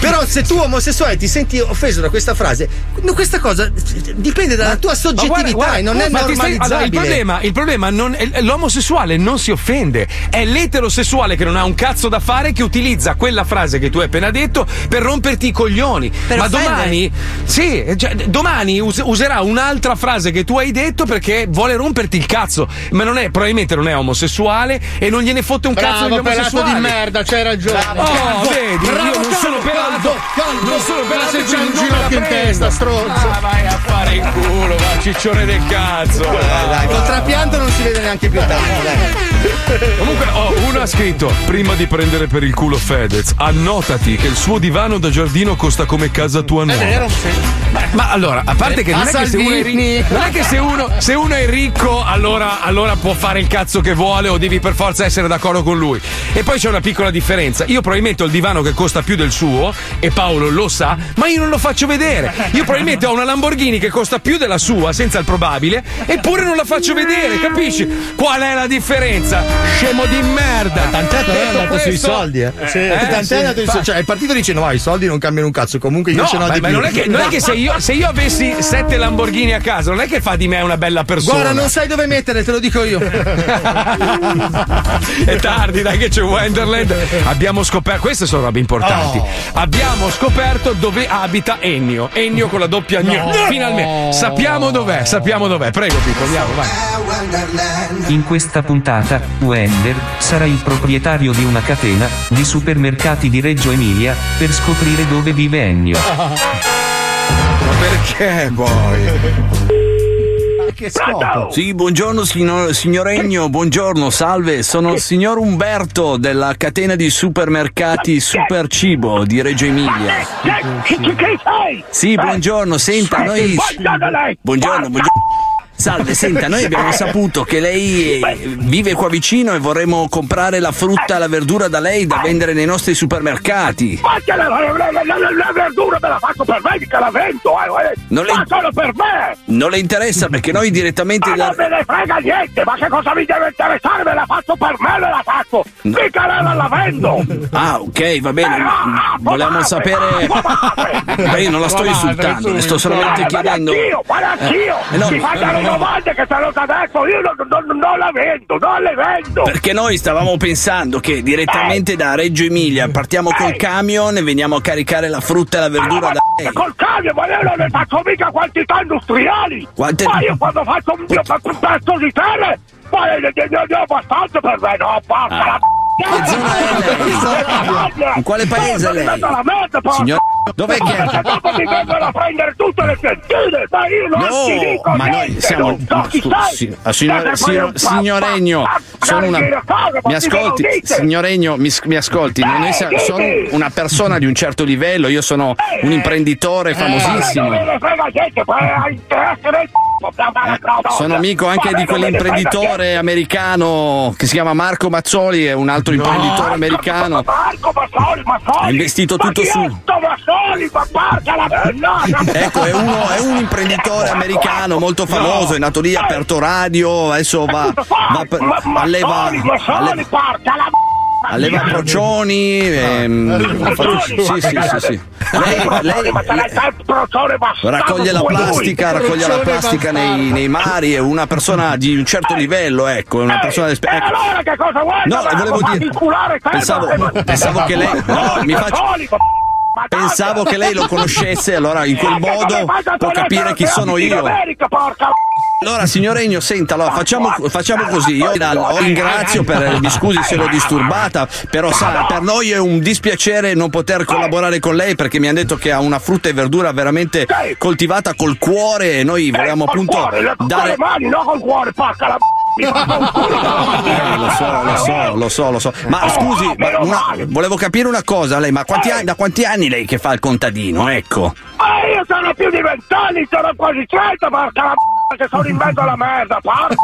Però se tu omosessuale ti senti offeso da questa frase, questa cosa dipende dalla tua soggettività guarda, guarda, e non è ma ti stai- normalizzabile. allora, il problema, il problema non- è- l'omosessuale non si offende, è l'eterosessuale che non ha un cazzo da fare che utilizza quella frase che tu hai appena detto per romperti i coglioni. Per ma offendere. domani, sì, cioè, domani us- userà un'altra frase che tu hai detto perché vuole romperti il cazzo. Ma non è, probabilmente non è omosessuale e non gliene fotte un cazzo degli Bravo, omosessuali. di merda, c'hai ragione. Oh, vedi, io non sono pelato, non sono pelato se c'è un ginocchio in testa, stronzo. Ah, vai a fare in culo, va, ciccione del cazzo. Dai, dai, col trapianto non si vede neanche più tanto. Comunque, oh, uno ha scritto: Prima di prendere per il culo Fedez, annotati che il suo divano da giardino costa come casa tua È nuova. vero, sì. Ma allora, a parte che non è che se uno è non è che se uno, se uno è ricco allora, allora può fare il cazzo che vuole o devi per forza essere d'accordo con lui. E poi c'è una piccola differenza. Io probabilmente ho il divano che costa più del suo e Paolo lo sa, ma io non lo faccio vedere. Io probabilmente ho una Lamborghini che costa più della sua, senza il probabile, eppure non la faccio vedere, capisci? Qual è la differenza? Scemo di merda! Tant'è che è andato sui questo- soldi, eh. Sì. Tant'è Eh, sì, è andato sui fa- soldi. Cioè, il partito dice: no, i soldi non cambiano un cazzo. Comunque io No, ce n'ho ma, di ma più. non è che, non è che se, io, se io avessi sette Lamborghini a casa, non è che fa di me una bella persona. Guarda, non sai dove mettere, te lo dico io. È tardi, dai che c'è Wonderland. Abbiamo scoperto, queste sono robe importanti. Oh. Abbiamo scoperto dove abita Ennio. Ennio con la doppia gno. No. Finalmente. Sappiamo dov'è, sappiamo dov'è. Prego, Pippo, andiamo, vai. In questa puntata, Wender sarà il proprietario di una catena di supermercati di Reggio Emilia per scoprire dove vive Ennio. Ma perché poi? Che Sì, buongiorno signor, signor Egno, buongiorno, salve, sono il signor Umberto della catena di supermercati Super Cibo di Reggio Emilia. Chi sei? Sì, buongiorno, senta, noi... Buongiorno, buongiorno. Salve, senta, noi abbiamo saputo che lei eh, vive qua vicino e vorremmo comprare la frutta e la verdura da lei da vendere nei nostri supermercati. Ma che la, la, la, la, la- la verdura me la faccio per me, mica la vendo, eh, eh. Non le- Ma solo per me! Non le interessa perché noi direttamente Ma da... non me ne frega niente, ma che cosa mi deve interessare? Me la faccio per me, me la faccio! Mica la, la, la vendo! Ah, ok, va bene. Ah, Volevamo sapere. Ma io non la sto insultando, le sto solamente chiedendo. Anch'io, guarda anch'io! Eh, no, domande che già detto, io non, non- non la vendo, non le vendo! Perché noi stavamo pensando che direttamente da Reggio Emilia partiamo col camion e veniamo a caricare la frutta e la verdura da lei. Col camion, ma io non ne faccio mica quantità industriali! Quante- Ma io quando faccio un, un pezzo di terra, ma ne, ho abbastanza per me, no, porca Ah. la Che zona è lei? In quale paese è lei? Signor, dov'è che Perché dopo mi vengono a prendere tutte le sentine, ma io non ti dico No, ma noi niente, siamo. non so chi sei. si- signor, signor, signoregno, sono una. Mi ascolti, signoregno, mi, mi ascolti. non è- Eh, sono sì. una persona di un certo livello, io sono un imprenditore famosissimo. Interesse nel c***o, Sono amico anche di quell'imprenditore americano che si chiama Marco Mazzoli, è un altro imprenditore americano. Marco Mazzoli, Mazzoli! Ha investito tutto su. Mazzoli, ma porca la no, Ecco, è, uno, è un imprenditore americano molto famoso, è nato lì, ha aperto radio, adesso va, va per- alleva, alleva, porca la alleva procioni. ehm, ha fatto- sì, sì, sì, sì. Lei, raccoglie la plastica, raccoglie la plastica nei, nei mari, è una persona di un certo livello, ecco, è una persona d'esper- ecco. allora che cosa vuoi? No, volevo dire- pensavo- pensavo che lei- no, mi faccio- Mazzoli, ma- Pensavo che lei lo conoscesse, allora in quel modo può capire chi sono io. Allora, signor Regno, senta, allora, facciamo, facciamo così. Io la ringrazio per. Mi scusi se l'ho disturbata, però sa, per noi è un dispiacere non poter collaborare con lei perché mi hanno detto che ha una frutta e verdura veramente coltivata col cuore e noi volevamo appunto con dare. le mani, no col cuore, porca la Eh, lo so, lo so, lo so, lo so. Ma scusi, ma una- volevo capire una cosa, lei, ma quanti anni, da quanti anni lei che fa il contadino, ecco? Ma io sono più di vent'anni, sono quasi cento, porca la che sono in mezzo alla merda, porca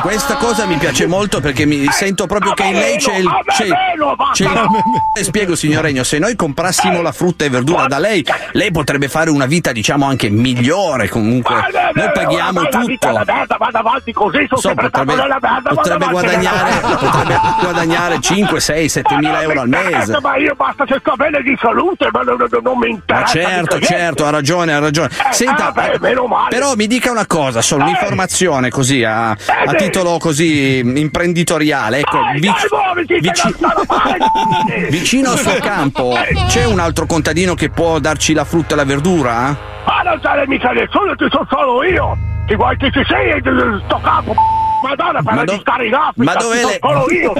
Questa cosa mi piace molto perché mi sento proprio che in lei c'è il. C'è, c'è il- Le spiego, signor Regno, se noi comprassimo la frutta e verdura da lei, lei potrebbe fare una vita, diciamo, anche migliore. Comunque, noi paghiamo tutto. alla merda, vado avanti così, sono So, sempre potrebbe, merda, potrebbe guadagnare, potrebbe guadagnare 5, 6, 7 mila euro al mese. Ma io basta se sto bene di salute, ma non, mi Ma interessa. certo, mica certo, ha ragione, ha ragione. Senta, ah, beh, meno male. Però mi dica una cosa, solo un'informazione così a, a sì. titolo così imprenditoriale. Ecco, vic- vici- vicino al suo campo c'è un altro contadino che può darci la frutta e la verdura? Ma non c'è mica nessuno, ci sono solo io. Ti vuoi che ci sei in sto campo? Madonna, per Ma do- registrare in Africa, Ma dove solo io.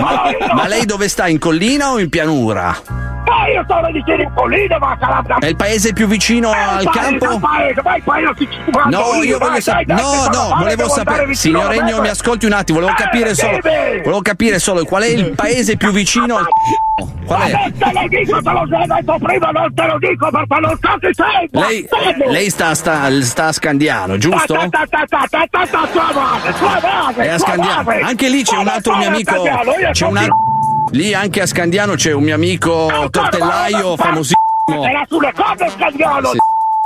ma lei dove sta? In collina o in pianura? Ma io sono di in collina, ma calabra. È il paese più vicino al campo? Paese, vai, mando No, io voglio sapere. No, no, volevo sapere. vicino Signor Regno, mi ascolti un attimo. Volevo Eh, capire solo. Volevo capire solo qual è il paese più vicino al. Qual Ma è? non te lo dico, te lo sei detto prima, non te lo dico perché non so chi sei. Lei, lei sta, sta, sta a Scandiano, giusto? È a Scandiano. Anche lì c'è un altro mio amico. C'è un altro. Lì anche a Scandiano c'è un mio amico tortellaio famosissimo. Era sulle cose Scandiano. Sì.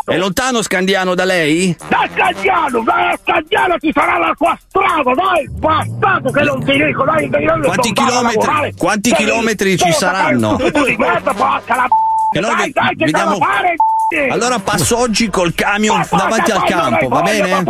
È lontano Scandiano da lei? Da Scandiano, vai a Scandiano ci sarà la tua strada, dai, bastardo che non ti dico, dai, che io Quanti chilometri- quanti chilometri ci saranno? fare un tubo di merda, porca la E allora dai, dai, che vediamo- devo fare? Allora passo oggi col camion davanti al campo, va bene?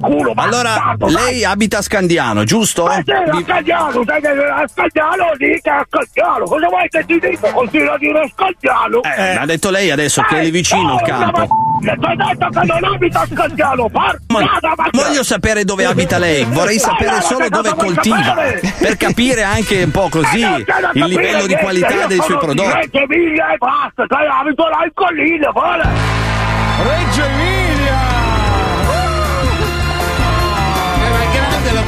Culo, Allora, bastardo, lei abita a Scandiano, giusto? Ma sì, a Scagliano, sai che a Scagliano dica a Scagliano, cosa vuoi che ti dica? Continua a dire Scagliano. Eh, ha detto lei adesso che è lì vicino il campo. Ti ho detto che non abita a porcata, ma... Voglio sapere dove abita lei, vorrei sapere solo dove coltiva, per capire anche un po' così il livello di qualità dei suoi prodotti. Reggio Emilia e basta, sai, abito là in collina, vuole. Reggio Emilia!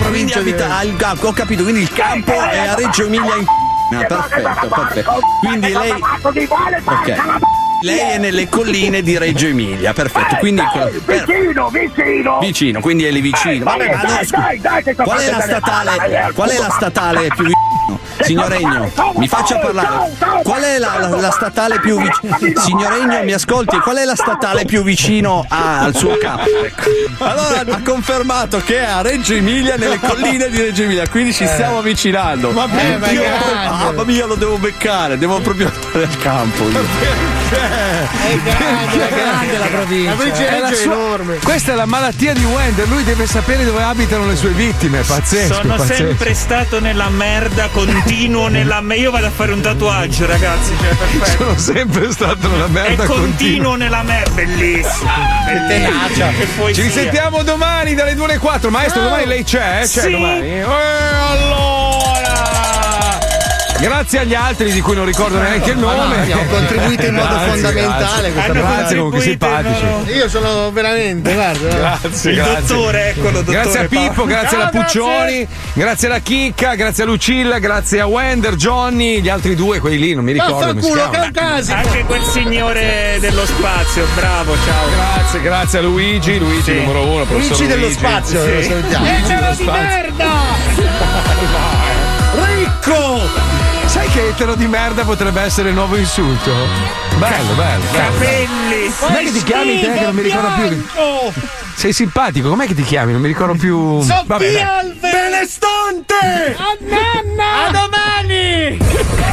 Quindi abita al campo, ho capito, quindi il campo è a Reggio Emilia in Ah, perfetto, perfetto. Quindi lei Ok. Lei è nelle colline di Reggio Emilia, perfetto. Quindi per- Vicino, vicino. vicino, quindi è lì vicino. Vabbè, ma allora, dai, scusi, dai, dai, sto qual è la statale? le palle, Qual è la statale più vicino? Signor Egno, mi faccia parlare. Qual è la, la- la statale più vicino? Signor Egno, mi ascolti, qual è la statale più vicino a- al suo campo? Ecco. Allora ha confermato che è a Reggio Emilia, nelle colline di Reggio Emilia, quindi ci stiamo avvicinando. Ma perché? Ma è Io- mamma mia, lo devo beccare, devo proprio andare al campo. io. È grande, è grande la provincia. La provincia di È la sua- enorme. Questa è la malattia di Wender, lui deve sapere dove abitano le sue vittime, pazzesco. Sono pazzesco. sempre stato nella merda, continuo nella merda. Io vado a fare un tatuaggio, ragazzi. Cioè, perfetto. Sono sempre stato nella merda E continuo nella merda. Bellissimo. Bellissimo. Che poesia. Ci risentiamo domani dalle 2 alle 4. Maestro, domani lei c'è? C'è Sì. domani? Eh, allora! Grazie agli altri di cui non ricordo neanche il Ma no, nome. abbiamo contribuito in modo Grazie, fondamentale Grazie, grazie comunque simpatici. Io sono veramente, guarda. Grazie, Il grazie. dottore, eccolo, dottore Grazie a Pippo, grazie alla grazie. Puccioni, grazie alla Chicca, grazie a Lucilla, grazie a Wender, Johnny, gli altri due, quelli lì, non mi ricordo Vaffanculo, chiamano. Caucasico. Anche quel signore dello spazio, bravo, ciao. Grazie, grazie a Luigi, Luigi Sì. numero uno, professor Luigi dello spazio, lo salutiamo. Luigi dello di spazio. merda! Ricco! Sai che etero di merda potrebbe essere il nuovo insulto? Bello, bello. bello. Capelli. Com'è che ti chiami te che non mi ricordo più? Sei simpatico, com'è che ti chiami? Non mi ricordo più. Vabbè, dai. Benestante! A nanna! A domani!